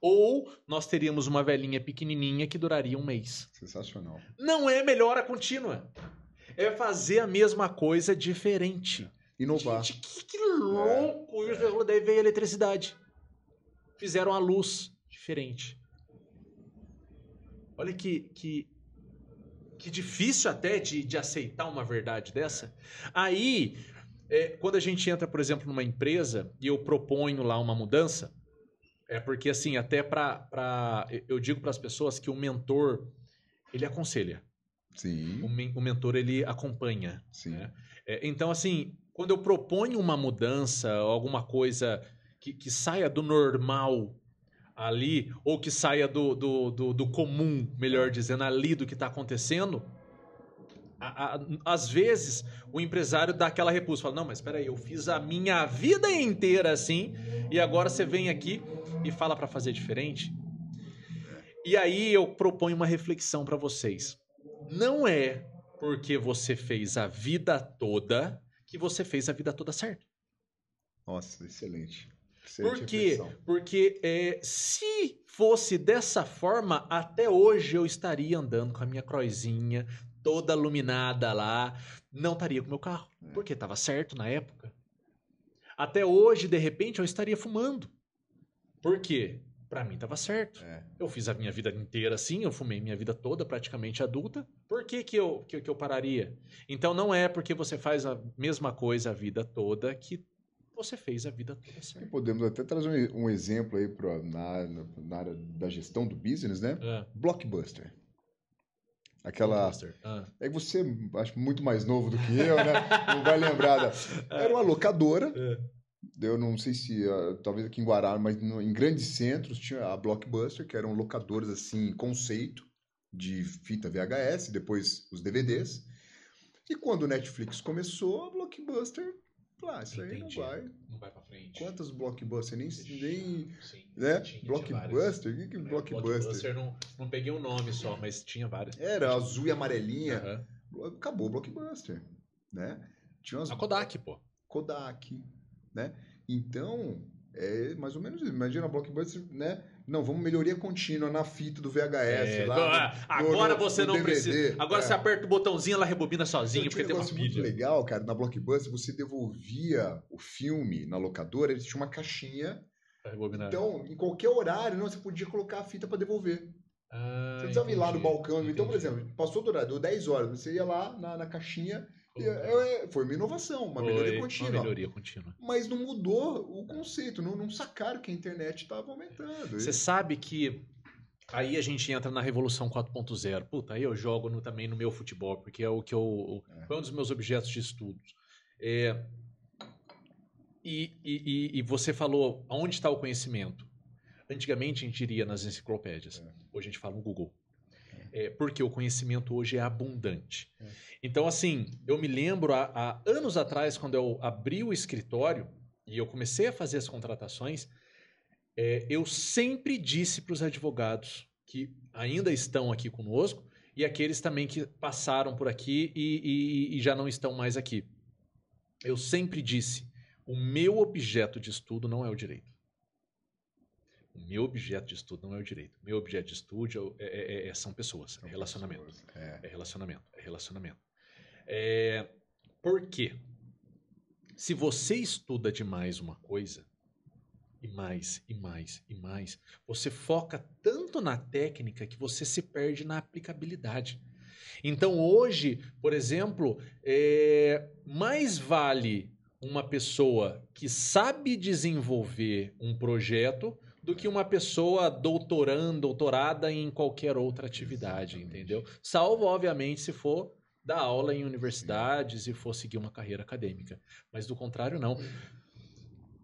A: Ou nós teríamos uma velhinha pequenininha que duraria um mês.
B: Sensacional.
A: Não é melhora contínua. É fazer a mesma coisa diferente.
B: Inovar.
A: Gente, que, que louco! É, é. Daí veio a eletricidade. Fizeram a luz diferente. Olha que, que, que difícil até de, de aceitar uma verdade dessa. Aí, é, quando a gente entra, por exemplo, numa empresa e eu proponho lá uma mudança, é porque, assim, até para. Eu digo para as pessoas que o mentor, ele aconselha.
B: Sim.
A: O, men o mentor, ele acompanha.
B: Sim.
A: Né? É, então, assim, quando eu proponho uma mudança, alguma coisa que, que saia do normal ali, ou que saia do, do, do, do comum, melhor dizendo, ali do que está acontecendo, a, a, às vezes o empresário dá aquela repulsa, fala, não, mas espera aí, eu fiz a minha vida inteira assim, e agora você vem aqui e fala para fazer diferente? E aí eu proponho uma reflexão para vocês. Não é porque você fez a vida toda que você fez a vida toda certo.
B: Nossa, excelente.
A: Por quê? Porque é, se fosse dessa forma, até hoje eu estaria andando com a minha croizinha toda iluminada lá, não estaria com meu carro, é. porque estava certo na época. Até hoje, de repente, eu estaria fumando. Por quê? Pra mim tava certo. É. Eu fiz a minha vida inteira assim, eu fumei minha vida toda, praticamente adulta. Por que, que, eu, que, que eu pararia? Então não é porque você faz a mesma coisa a vida toda que você fez a vida toda certo.
B: podemos até trazer um, um exemplo aí pra, na, na, área da gestão do business, né? É. Blockbuster. Aquela. Blockbuster. Ah. É que você, acho muito mais novo do que eu, né? Não vai lembrar. Da... Era uma locadora. É eu não sei se, uh, talvez aqui em Guará, mas no, em grandes centros tinha a Blockbuster, que eram locadores assim, conceito de fita VHS, depois os DVDs. E quando o Netflix começou, a Blockbuster, ah, isso Entendi. aí não vai.
A: Não vai pra frente.
B: Quantas Blockbuster? Nem. nem Sim, né? Blockbuster? O que, que é, Blockbuster? Blockbuster
A: não, não peguei o um nome só, mas tinha várias.
B: Era azul e amarelinha. Uhum. Acabou o Blockbuster. Né?
A: Tinha umas... A Kodak, pô.
B: Kodak né? Então, é mais ou menos isso. Imagina a Blockbuster, né? Não, vamos melhoria contínua na fita do VHS. É, lá,
A: no, agora no, você no não DVD, precisa. Agora é. você aperta o botãozinho, ela rebobina sozinho, porque tem uma pilha. muito
B: legal, cara, na Blockbuster, você devolvia o filme na locadora, eles tinham uma caixinha. Então, em qualquer horário, não, você podia colocar a fita para devolver. Ah, você precisava ir lá no balcão. Entendi. Então, por exemplo, passou do horário, deu 10 horas, você ia lá na, na caixinha é, é, foi uma inovação, uma foi, melhoria contínua. Uma
A: melhoria contínua.
B: Mas não mudou o conceito, não, não sacaram que a internet estava aumentando.
A: Você sabe que aí a gente entra na Revolução 4.0. Puta, aí eu jogo no, também no meu futebol, porque é o que eu. É. Foi um dos meus objetos de estudos. É, e, e, e, você falou, onde está o conhecimento? Antigamente a gente iria nas enciclopédias. É. Hoje a gente fala no Google. É, porque o conhecimento hoje é abundante. É. Então, assim, eu me lembro há, há, anos atrás, quando eu abri o escritório e eu comecei a fazer as contratações, é, eu sempre disse para os advogados que ainda estão aqui conosco e aqueles também que passaram por aqui e, e, e já não estão mais aqui. Eu sempre disse: o meu objeto de estudo não é o direito. O meu objeto de estudo não é o direito. O meu objeto de estudo é, é, é, é são pessoas, é relacionamento. É. é. relacionamento, é relacionamento. É, por quê? Se você estuda demais uma coisa, e mais, e mais, e mais, você foca tanto na técnica que você se perde na aplicabilidade. Então hoje, por exemplo, é, mais vale uma pessoa que sabe desenvolver um projeto do que uma pessoa doutorando, doutorada em qualquer outra atividade, entendeu? Salvo, obviamente, se for dar aula em universidades e for seguir uma carreira acadêmica. Mas do contrário, não.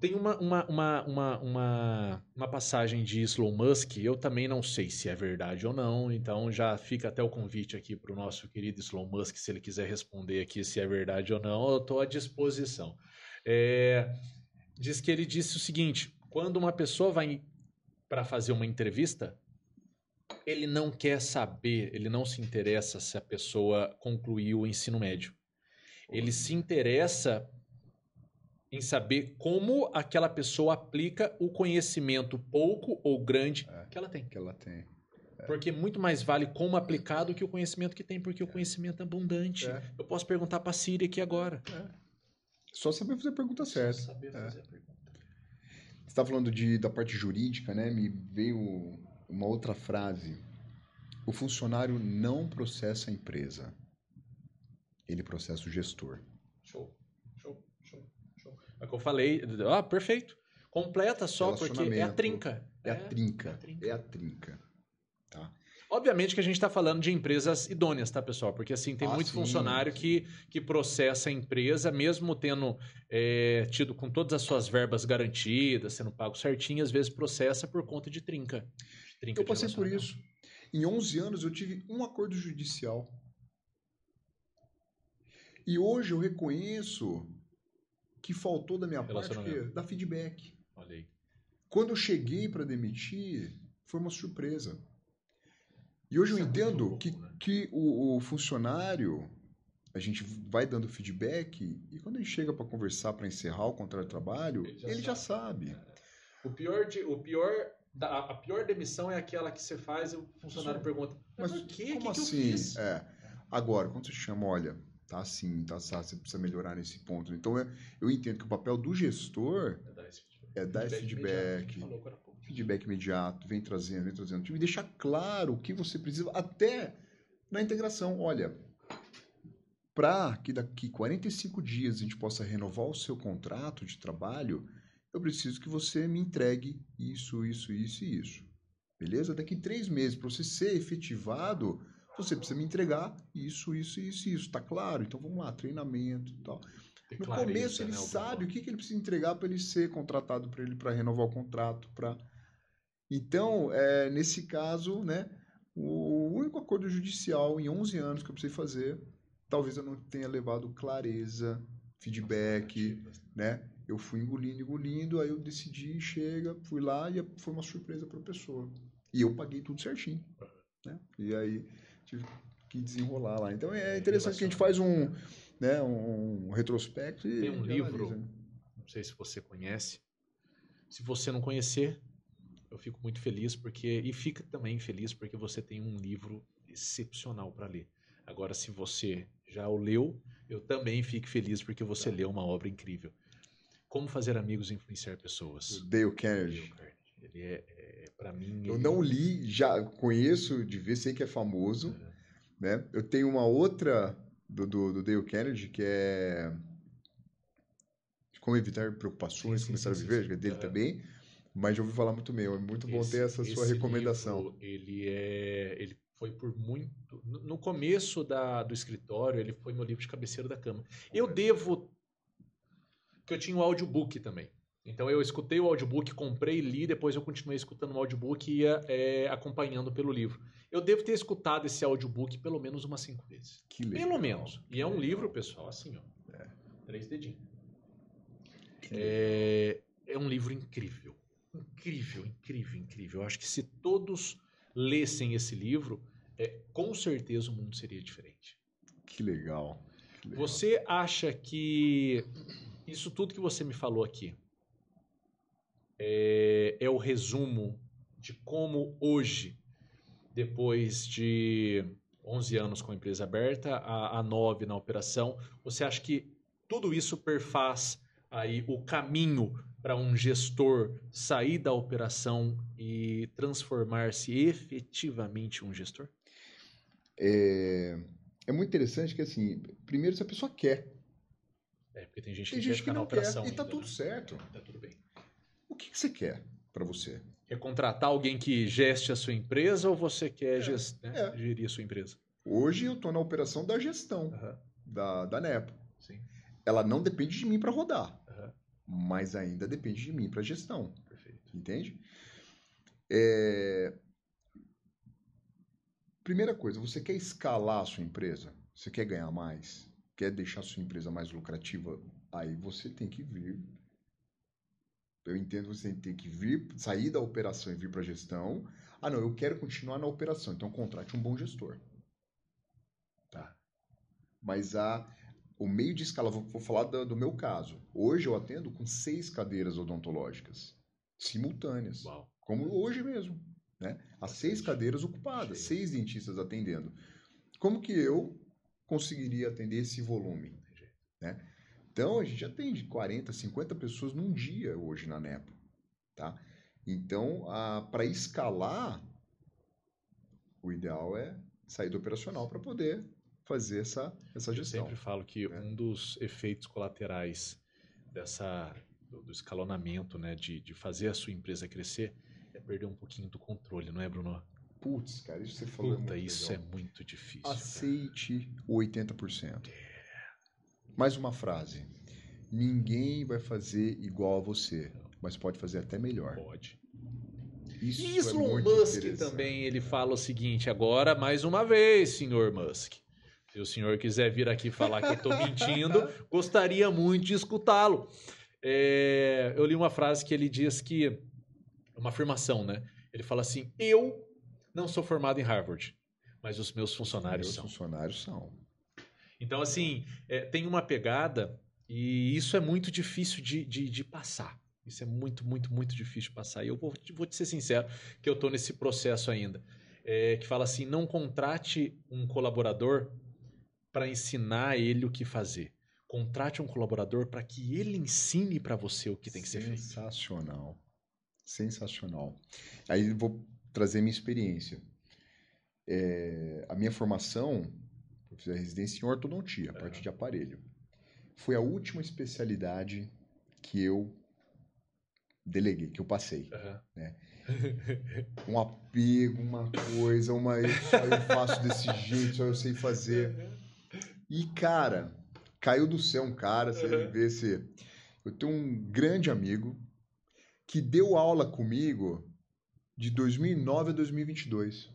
A: Tem uma, uma, uma, uma, uma, uma passagem de Elon Musk, eu também não sei se é verdade ou não, então já fica até o convite aqui para o nosso querido Elon Musk, se ele quiser responder aqui se é verdade ou não, eu estou à disposição. É, diz que ele disse o seguinte: quando uma pessoa vai para fazer uma entrevista, ele não quer saber, ele não se interessa se a pessoa concluiu o ensino médio. Ele se interessa em saber como aquela pessoa aplica o conhecimento pouco ou grande é, que ela tem.
B: Que ela tem.
A: É. Porque muito mais vale como aplicar do que o conhecimento que tem, porque o conhecimento é abundante. É. Eu posso perguntar para a Siri aqui agora. É.
B: Só saber fazer a pergunta certa. Só saber fazer a pergunta. Você está falando de, da parte jurídica, né? Me veio uma outra frase. O funcionário não processa a empresa. Ele processa o gestor.
A: Show. É o que eu falei. Ah, perfeito. Completa só, porque é a trinca.
B: É, é, a trinca. É a trinca. É a trinca.
A: Obviamente que a gente está falando de empresas idôneas, tá, pessoal? Porque assim, tem ah, muito sim, funcionário Que, que processa a empresa, mesmo tendo é, tido com todas as suas verbas garantidas, sendo pago certinho, às vezes processa por conta de trinca. trinca
B: eu passei por isso. Em 11 anos eu tive um acordo judicial. E hoje eu reconheço que faltou da minha parte da feedback.
A: Olha aí.
B: Quando eu cheguei para demitir, foi uma surpresa. E hoje eu é entendo que, né? que o, o, funcionário, a gente vai dando feedback e quando ele chega para conversar, para encerrar o contrato de trabalho, ele já ele sabe. Já sabe. É.
A: O pior, de, o pior a pior demissão é aquela que você faz e o funcionário Sim. pergunta: Mas, mas por quê? Como que assim? Que eu fiz?
B: É. Agora, quando você chama, olha, tá assim, tá assim, você precisa melhorar nesse ponto. Então, eu, eu entendo que o papel do gestor é dar esse feedback. É dar feedback, feedback imediato, vem trazendo, vem trazendo. E deixar claro o que você precisa, até na integração. Olha, para que daqui 45 dias a gente possa renovar o seu contrato de trabalho, eu preciso que você me entregue isso, isso, isso e isso. Beleza? Daqui três meses, para você ser efetivado, você precisa me entregar isso, isso, isso, isso. Tá claro? Então vamos lá, treinamento e tal. no começo ele né, sabe o que, que ele precisa entregar para ele ser contratado para ele para renovar o contrato, para Então, é, nesse caso, né, o único acordo judicial em 11 anos que eu precisei fazer, talvez eu não tenha levado clareza, feedback, né? Eu fui engolindo, engolindo, aí eu decidi, chega, fui lá e foi uma surpresa para a pessoa. E eu paguei tudo certinho, né? E aí tive que desenrolar lá. Então é interessante que a gente faz um, né, um retrospecto e
A: Tem um livro, analisa. não sei se você conhece. Se você não conhecer, eu fico muito feliz porque e fica também feliz porque você tem um livro excepcional para ler. Agora, se você já o leu, eu também fico feliz porque você tá. leu uma obra incrível. Como fazer amigos e influenciar pessoas.
B: Dale Carnegie. Dale Carnegie.
A: Ele é, é para mim.
B: Eu ele... não li, já conheço de ver, sei que é famoso. Uhum. Né? Eu tenho uma outra do, do, do Dale Carnegie que é como evitar preocupações, sim, sim, começar sim, a viver, que é dele é. também. Mas já ouvi falar muito bem. É muito bom esse, ter essa sua recomendação.
A: Livro, ele é, ele foi por muito no começo da, do escritório. Ele foi meu livro de cabeceira da cama. Eu devo que eu tinha um audiobook também. Então eu escutei o audiobook, comprei, li, depois eu continuei escutando o audiobook e ia é, acompanhando pelo livro. Eu devo ter escutado esse audiobook pelo menos umas cinco vezes. Que legal. Pelo menos. E é um livro, pessoal, assim, ó. É. Três dedinhos. É, é um livro incrível. Incrível, incrível, incrível. Eu acho que se todos lessem esse livro, é, com certeza o mundo seria diferente.
B: Que legal.
A: que legal. Você acha que isso tudo que você me falou aqui, é, é o resumo de como hoje, depois de 11 anos com a empresa aberta, a, a 9 na operação, você acha que tudo isso perfaz aí o caminho para um gestor sair da operação e transformar-se efetivamente um gestor?
B: É, é muito interessante que, assim, primeiro, se a pessoa quer,
A: É, porque tem gente tem que gente quer que não quer,
B: e tá tudo né? certo.
A: Tá tudo bem.
B: O que, que você quer para você?
A: Quer contratar alguém que geste a sua empresa ou você quer é, gest... né? é. gerir a sua empresa?
B: Hoje eu estou na operação da gestão uhum. da, da Nepo. Sim. Ela não depende de mim para rodar. Mas ainda depende de mim para gestão. Perfeito. Entende? É... Primeira coisa, você quer escalar a sua empresa? Você quer ganhar mais? Quer deixar a sua empresa mais lucrativa? Aí você tem que vir. Eu entendo que você tem que vir, sair da operação e vir para a gestão. Ah, não, eu quero continuar na operação, então contrate um bom gestor. Tá. Mas a, o meio de escala, vou, vou falar do, do, meu caso. Hoje eu atendo com seis cadeiras odontológicas simultâneas. Uau. Como hoje mesmo. Né? As seis cadeiras ocupadas, seis dentistas atendendo. Como que eu conseguiria atender esse volume? Né? Então, a gente atende 40, 50 pessoas num dia hoje na NEPO. Tá? Então, para escalar, o ideal é sair do operacional para poder fazer essa, essa gestão.
A: Eu sempre falo que né? um dos efeitos colaterais dessa do, do escalonamento, né, de, de fazer a sua empresa crescer, é perder um pouquinho do controle, não é, Bruno?
B: Putz, cara, isso você falou.
A: É Puta, é isso legal. é muito difícil.
B: Aceite o 80%. É. Mais uma frase. Ninguém vai fazer igual a você, mas pode fazer até melhor.
A: Pode. Isso e Elon é Musk também, ele fala o seguinte, agora mais uma vez, senhor Musk. Se o senhor quiser vir aqui falar que eu estou mentindo, gostaria muito de escutá-lo. É, eu li uma frase que ele diz que. Uma afirmação, né? Ele fala assim: Eu não sou formado em Harvard, mas os meus funcionários
B: meus
A: são.
B: funcionários são.
A: Então, assim, é, tem uma pegada e isso é muito difícil de, de, de, passar. Isso é muito, muito, muito difícil de passar. E eu vou, vou te ser sincero que eu estou nesse processo ainda. É, que fala assim: não contrate um colaborador para ensinar ele o que fazer. Contrate um colaborador para que ele ensine para você o que tem que ser feito.
B: Sensacional. Sensacional. Aí vou trazer minha experiência. É, a minha formação, eu fiz a residência em ortodontia, a parte de aparelho. Foi a última especialidade que eu deleguei, que eu passei. Uhum. Né? um apego, uma coisa, uma só eu faço desse jeito, só eu sei fazer. E, cara, caiu do céu um cara, você uhum. vê se. Eu tenho um grande amigo que deu aula comigo de 2009 a 2022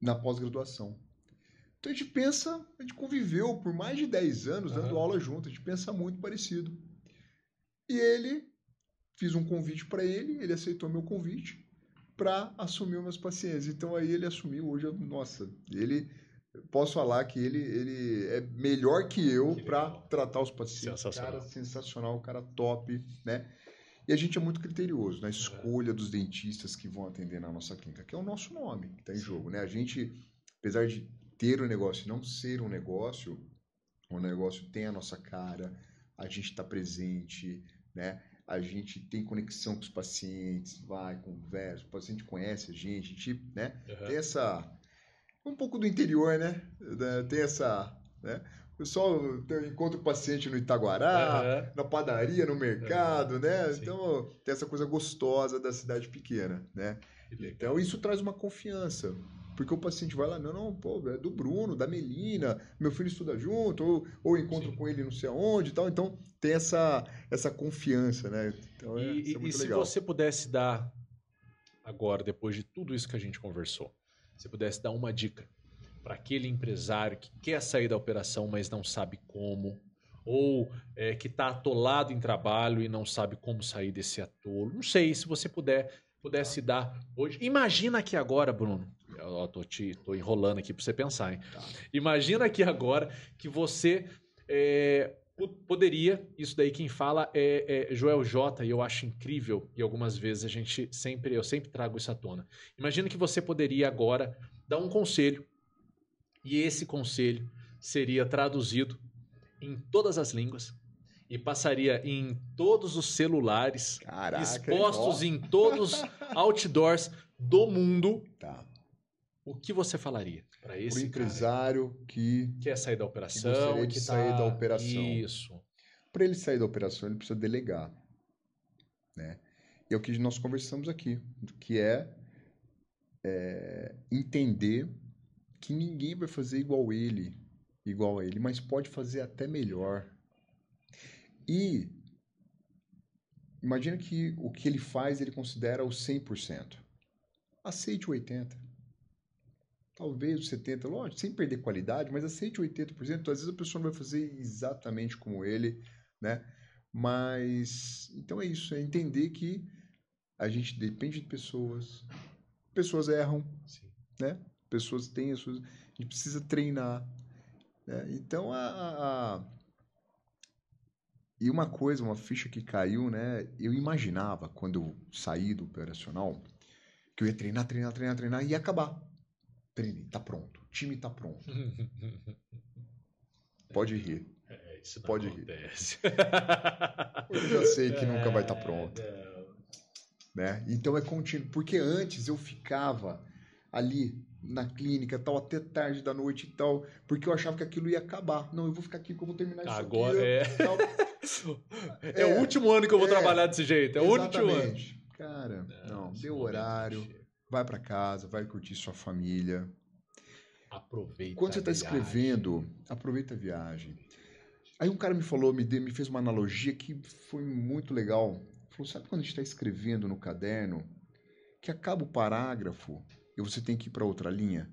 B: na pós-graduação. Então a gente pensa, a gente conviveu por mais de 10 anos dando uhum. aula junto, a gente pensa muito parecido. E ele, fiz um convite para ele, ele aceitou meu convite para assumir os meus pacientes. Então aí ele assumiu, hoje, nossa, ele posso falar que ele, ele é melhor que eu para tratar os pacientes. Sensacional. Cara sensacional, cara top, né? E a gente é muito criterioso na escolha dos dentistas que vão atender na nossa clínica, que é o nosso nome que está em jogo, né? A gente, apesar de ter o um negócio e não ser um negócio, o negócio tem a nossa cara, a gente está presente, né? A gente tem conexão com os pacientes, vai, conversa, o paciente conhece a gente, a gente né? Uhum. tem essa um pouco do interior, né? Tem essa. Né? O pessoal encontra o paciente no Itaguará, uhum. na padaria, no mercado, uhum. né? Sim. Então tem essa coisa gostosa da cidade pequena, né? Então isso traz uma confiança. Porque o paciente vai lá, não, não, pô, é do Bruno, da Melina, meu filho estuda junto, ou, ou encontro Sim. com ele não sei aonde e tal. Então tem essa, essa confiança, né? Então,
A: é, e, é e se você pudesse dar agora, depois de tudo isso que a gente conversou, você pudesse dar uma dica para aquele empresário que quer sair da operação, mas não sabe como, ou é, que está atolado em trabalho e não sabe como sair desse atolo. Não sei, se você puder pudesse dar hoje. Imagina aqui agora, Bruno. Eu tô, te, tô enrolando aqui para você pensar, hein? Tá. Imagina aqui agora que você é, poderia, isso daí quem fala é, é, Joel J, e eu acho incrível, e algumas vezes a gente sempre, eu sempre trago isso à tona. Imagina que você poderia agora dar um conselho, e esse conselho seria traduzido em todas as línguas e passaria em todos os celulares, Caraca, expostos em todos os outdoors do mundo. Tá. o que você falaria para esse
B: Pro empresário
A: cara
B: que
A: quer sair da operação,
B: que, que sair
A: tá...
B: da operação.
A: Isso.
B: Para ele sair da operação, ele precisa delegar, né? E é o que nós conversamos aqui, que é, é entender que ninguém vai fazer igual ele, igual a ele, mas pode fazer até melhor. E imagina que o que ele faz ele considera o 100%. Aceite o 80%. Talvez o 70%, lógico, sem perder qualidade, mas aceite o 80%. Às vezes a pessoa não vai fazer exatamente como ele, né? Mas, então é isso, é entender que a gente depende de pessoas, pessoas erram, Sim. né? Pessoas têm as suas... A gente precisa treinar, né? Então, a, a, a... E uma coisa, uma ficha que caiu, né? Eu imaginava, quando eu saí do operacional, que eu ia treinar, treinar, treinar, treinar e ia acabar. Treinei, tá pronto. O time tá pronto. Pode rir.
A: É, isso não
B: Pode
A: acontece.
B: rir. Eu já sei que nunca vai estar tá pronto.
A: É,
B: Né? Então é contínuo. Porque antes eu ficava ali na clínica, tal, até tarde da noite e tal, porque eu achava que aquilo ia acabar. Não, eu vou ficar aqui como terminar isso
A: Agora
B: aqui.
A: é.
B: Tal.
A: É, o último ano que eu vou
B: é,
A: trabalhar desse jeito. É o último ano.
B: Cara, não,
A: esse
B: deu
A: momento
B: horário. Vai para casa, vai curtir sua família.
A: Aproveita.
B: Quando você está escrevendo, aproveita a viagem. Aí um cara me falou, me, deu, me fez uma analogia que foi muito legal. Falou, sabe quando a gente está escrevendo no caderno, que acaba o parágrafo e você tem que ir para outra linha?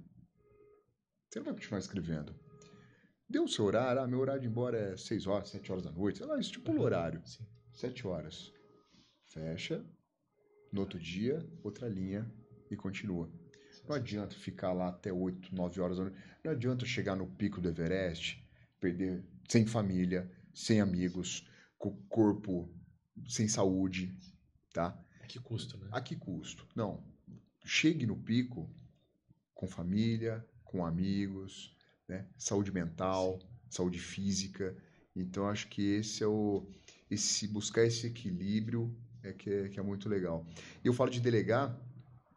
B: Você não vai continuar escrevendo. Deu o seu horário, ah, meu horário de ir embora é 6 horas, 7 horas da noite, sei lá, estipula o horário.
A: sim.
B: 7 horas. Fecha, no outro dia, outra linha e continua. Não adianta ficar lá até 8, 9 horas. Não adianta chegar no pico do Everest, perder sem família, sem amigos, com o corpo sem saúde, tá?
A: A que custo, né?
B: A que custo? Não. Chegue no pico com família, com amigos, né? saúde mental, saúde física. Então acho que esse é o esse buscar esse equilíbrio é que é, que é muito legal. E eu falo de delegar,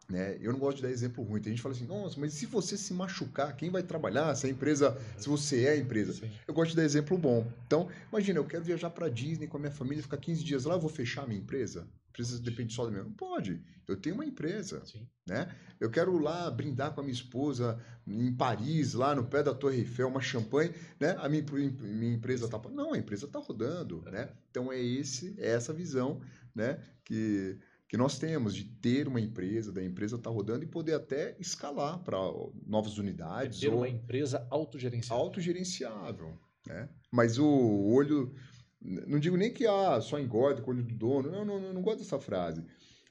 B: né? Eu não gosto de dar exemplo ruim. Tem gente que fala assim: "Nossa, mas se você se machucar, quem vai trabalhar? Se a empresa, se você é a empresa".
A: Sim.
B: Eu gosto de dar exemplo bom. Então, imagina, eu quero viajar para Disney com a minha família, ficar 15 dias lá, eu vou fechar a minha empresa? Empresa depende só da minha. Não pode. Eu tenho uma empresa,
A: Sim.
B: né? Eu quero lá brindar com a minha esposa em Paris, lá no pé da Torre Eiffel, uma champanhe, né? A minha, minha empresa tá não, a empresa tá rodando, né? Então é esse, é essa visão, né, que que nós temos de ter uma empresa, da empresa estar rodando e poder até escalar para novas unidades
A: Ter
B: ou
A: uma empresa autogerenciada.
B: autogerenciável, né? Mas o olho, não digo nem que ah, só engorda com o olho do dono, não, não, não, não gosto dessa frase.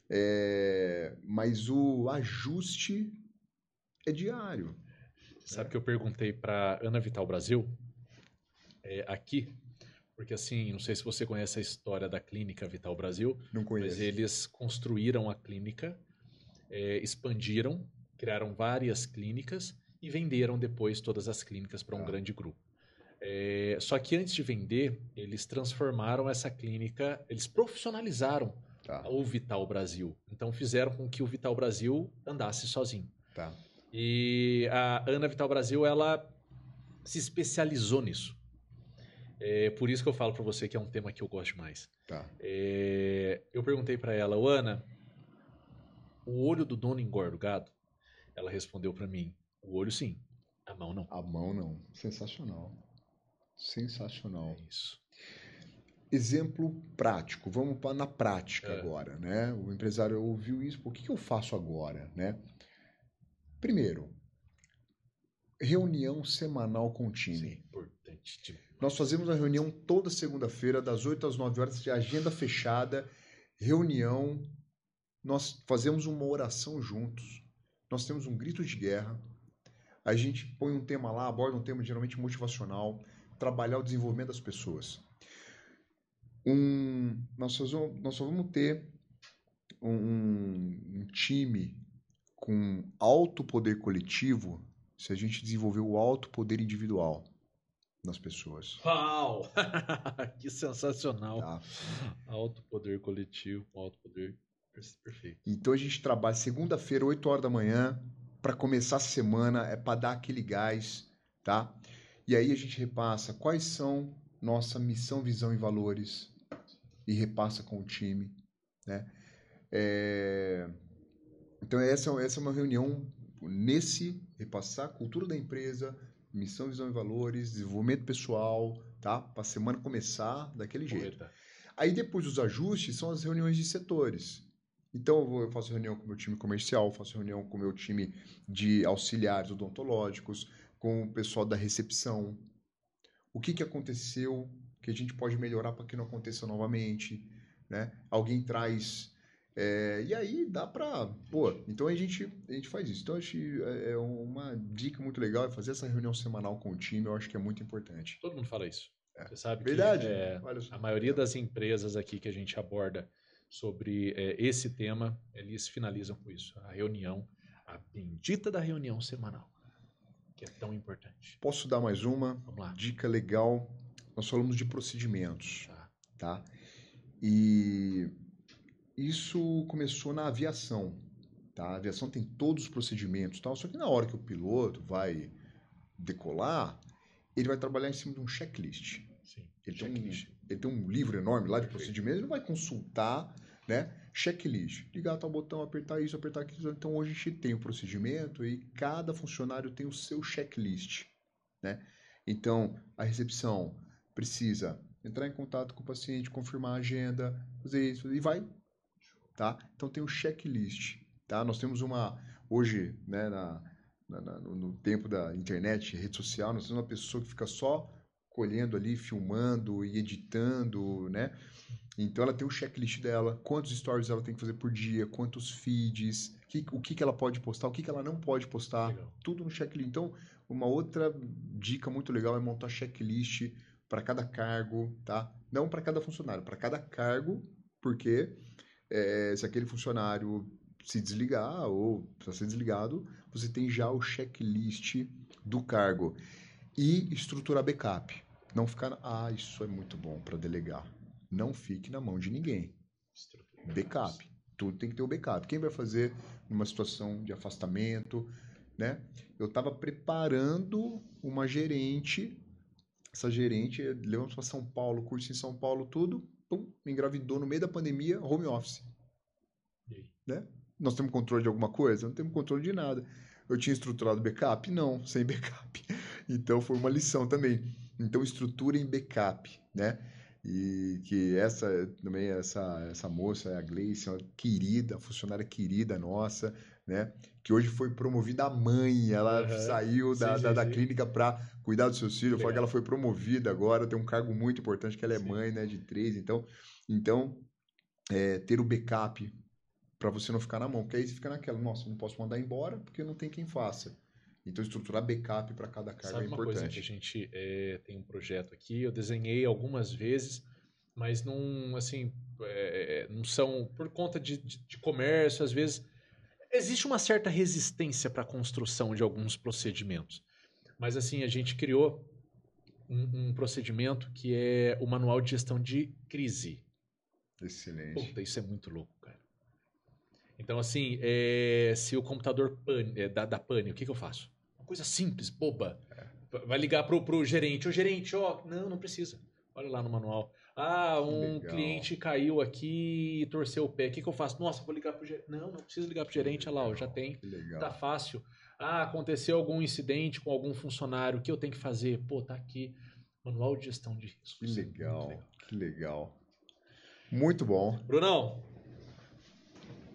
B: É, mas o ajuste é diário.
A: Sabe que eu perguntei para Ana Vital Brasil é, aqui, porque assim, não sei se você conhece a história da clínica Vital Brasil,
B: Não
A: mas
B: conheço.
A: eles construíram a clínica, é, expandiram, criaram várias clínicas e venderam depois todas as clínicas para um
B: Tá.
A: grande grupo. É, só que antes de vender, eles transformaram essa clínica, eles profissionalizaram
B: Tá,
A: o Vital Brasil. Então fizeram com que o Vital Brasil andasse sozinho.
B: tá.
A: E a Ana Vital Brasil, ela se especializou nisso. É por isso que eu falo para você que é um tema que eu gosto mais.
B: Tá.
A: É, eu perguntei para ela, "Ô, Ana, o olho do dono engorda o gado? Ela respondeu para mim, o olho sim, a mão não.
B: A mão não. Sensacional. Sensacional.
A: É isso.
B: Exemplo prático. Vamos para na prática
A: É.
B: agora, né? O empresário ouviu isso. Por que, que eu faço agora, né? Primeiro, reunião semanal com o time.
A: Sim, importante. Demais.
B: Nós fazemos a reunião toda segunda-feira, das 8 às 9 horas, de agenda fechada, reunião. Nós fazemos uma oração juntos. Nós temos um grito de guerra. A gente põe um tema lá, aborda um tema geralmente motivacional, trabalhar o desenvolvimento das pessoas. Um, nós, vamos, nós só vamos ter um, um time com alto poder coletivo se a gente desenvolver o alto poder individual nas pessoas.
A: Uau! que sensacional.
B: Tá?
A: Alto poder coletivo, alto poder. Perfeito.
B: Então a gente trabalha segunda-feira, 8 horas da manhã, para começar a semana, é para dar aquele gás, tá? E aí a gente repassa quais são nossa missão, visão e valores e repassa com o time, né? É... Então essa, essa é uma reunião nesse repassar cultura da empresa, missão, visão e valores, desenvolvimento pessoal, tá? Para a semana começar daquele jeito. Aí depois os ajustes são as reuniões de setores. Então eu faço reunião com o meu time comercial, faço reunião com o meu time de auxiliares odontológicos, com o pessoal da recepção. O que, que aconteceu que a gente pode melhorar para que não aconteça novamente, né? Alguém traz é, e aí dá para. Pô, então a gente, a gente faz isso. Então, acho que é, é uma dica muito legal é fazer essa reunião semanal com o time, eu acho que é muito importante.
A: Todo mundo fala isso. É. Você sabe
B: Verdade.
A: que é, a maioria das empresas aqui que a gente aborda sobre é, esse tema, eles finalizam com isso. A reunião, a bendita da reunião semanal, que é tão importante.
B: Posso dar mais uma? Dica legal. Nós falamos de procedimentos, tá? tá? E isso começou na aviação. Tá? A aviação tem todos os procedimentos, tal, só que na hora que o piloto vai decolar, ele vai trabalhar em cima de um checklist. Sim, ele, checklist. Tem um, ele tem um livro enorme lá de procedimentos, ele vai consultar né? checklist. Ligar tal botão, apertar isso, apertar aquilo. Então hoje a gente tem o um procedimento e cada funcionário tem o seu checklist. Né? Então a recepção precisa entrar em contato com o paciente, confirmar a agenda, fazer isso e vai tá? Então tem o checklist, tá? Nós temos uma hoje, né, na, na, no, no, tempo da internet, rede social, nós temos uma pessoa que fica só colhendo ali, filmando e editando, né? Então ela tem o checklist dela, quantos stories ela tem que fazer por dia, quantos feeds, que, o que, que ela pode postar, o que, que ela não pode postar, legal. tudo no checklist. Então, uma outra dica muito legal é montar checklist para cada cargo, tá? Não para cada funcionário, para cada cargo, porque é, se aquele funcionário se desligar ou precisa ser desligado, você tem já o checklist do cargo. E estruturar backup. Não ficar. Ah, isso é muito bom para delegar. Não fique na mão de ninguém. Backup. Tudo tem que ter o backup. Quem vai fazer numa situação de afastamento, né? Eu estava preparando uma gerente. Essa gerente levamos para São Paulo, curso em São Paulo, tudo pum, me engravidou no meio da pandemia, home office. Né? Nós temos controle de alguma coisa? Não temos controle de nada. Eu tinha estruturado backup? Não, sem backup. Então foi uma lição também. Então estrutura em backup, né? E que essa também essa essa moça, a Gleice, uma querida, funcionária querida nossa, né? Que hoje foi promovida a mãe, ela uhum. saiu da, sim, da, sim, da sim. clínica para cuidar dos seus filhos. Falo que ela foi promovida agora, tem um cargo muito importante, que ela é mãe, né? De três. Então, então é, ter o backup para você não ficar na mão, porque aí você fica naquela, nossa, não posso mandar embora porque não tem quem faça. Então, estruturar backup para cada cargo
A: Sabe
B: é importante.
A: Sabe uma coisa que a gente é, tem um projeto aqui, eu desenhei algumas vezes, mas não, assim, é, não são, por conta de, de, de comércio, às vezes existe uma certa resistência para a construção de alguns procedimentos. Mas assim, a gente criou um, um, procedimento que é o manual de gestão de crise.
B: Excelente.
A: Puta, isso é muito louco, cara. Então, assim, é, se o computador pane, é, dá, dá pane, o que, que eu faço? Uma coisa simples, boba. É. Vai ligar pro, pro gerente. Ô, gerente, ó, não, não precisa. Olha lá no manual. Ah, um cliente caiu aqui e torceu o pé. O que, que eu faço? Nossa, vou ligar pro gerente. Não, não precisa ligar pro gerente. Olha lá, já tem. Tá fácil. Ah, aconteceu algum incidente com algum funcionário. O que eu tenho que fazer? Pô, tá aqui. Manual de gestão de riscos.
B: Que legal. legal. Que legal. Muito bom.
A: Brunão.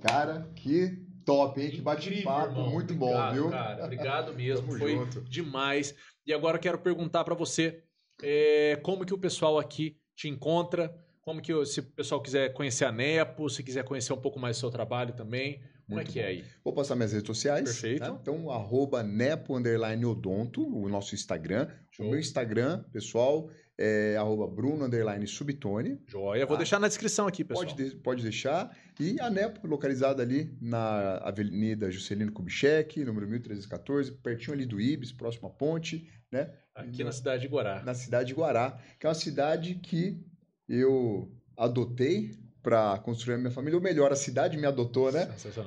B: Cara, que top, hein? Que bate-papo. Muito Obrigado, bom, viu?
A: Cara, obrigado mesmo. Foi junto. demais. E agora eu quero perguntar para você é, como que o pessoal aqui te encontra, como que se o pessoal quiser conhecer a Nepo, se quiser conhecer um pouco mais do seu trabalho também, como é Muito é que bom. é aí?
B: Vou passar minhas redes sociais.
A: Perfeito. Tá?
B: Então, arroba nepo, underline, odonto, o nosso Instagram. Show. O meu Instagram, pessoal, é arroba bruno, underline, subtone.
A: Joia. Vou tá? deixar na descrição aqui, pessoal.
B: Pode, de, pode deixar. E a Nepo, localizada ali na Avenida Juscelino Kubitschek, número 1314, pertinho ali do Ibis, próximo à ponte, né?
A: Aqui na cidade de Guará.
B: Na cidade de Guará, que é uma cidade que eu adotei para construir a minha família, ou melhor, a cidade me adotou, né?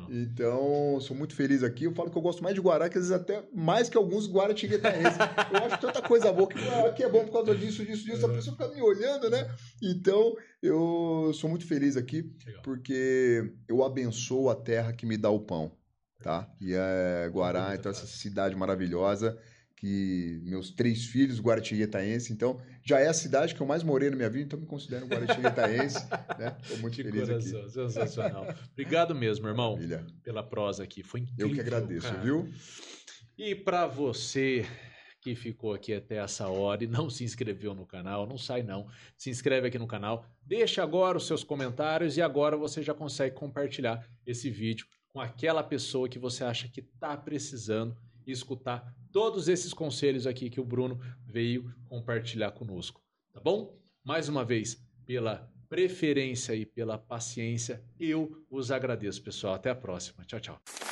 B: Então, sou muito feliz aqui. Eu falo que eu gosto mais de Guará, que às vezes até mais que alguns guaratinguetaenses. eu acho tanta coisa boa que ah, aqui é bom por causa disso, disso, disso. A pessoa fica me olhando, né? Então, eu sou muito feliz aqui, Legal. porque eu abençoo a terra que me dá o pão, tá? E é Guará, então essa cidade maravilhosa que meus três filhos guaratinguetaense, então já é a cidade que eu mais morei na minha vida, então me considero guaratinguetaense, né? Estou muito que feliz coração, aqui.
A: Sensacional. Obrigado mesmo, irmão, Maravilha. pela prosa aqui, foi incrível.
B: Eu que agradeço, cara. viu?
A: E para você que ficou aqui até essa hora e não se inscreveu no canal, não sai não. Se inscreve aqui no canal, deixa agora os seus comentários e agora você já consegue compartilhar esse vídeo com aquela pessoa que você acha que está precisando e escutar todos esses conselhos aqui que o Bruno veio compartilhar conosco, tá bom? Mais uma vez, pela preferência e pela paciência, eu os agradeço, pessoal. Até a próxima. Tchau, tchau.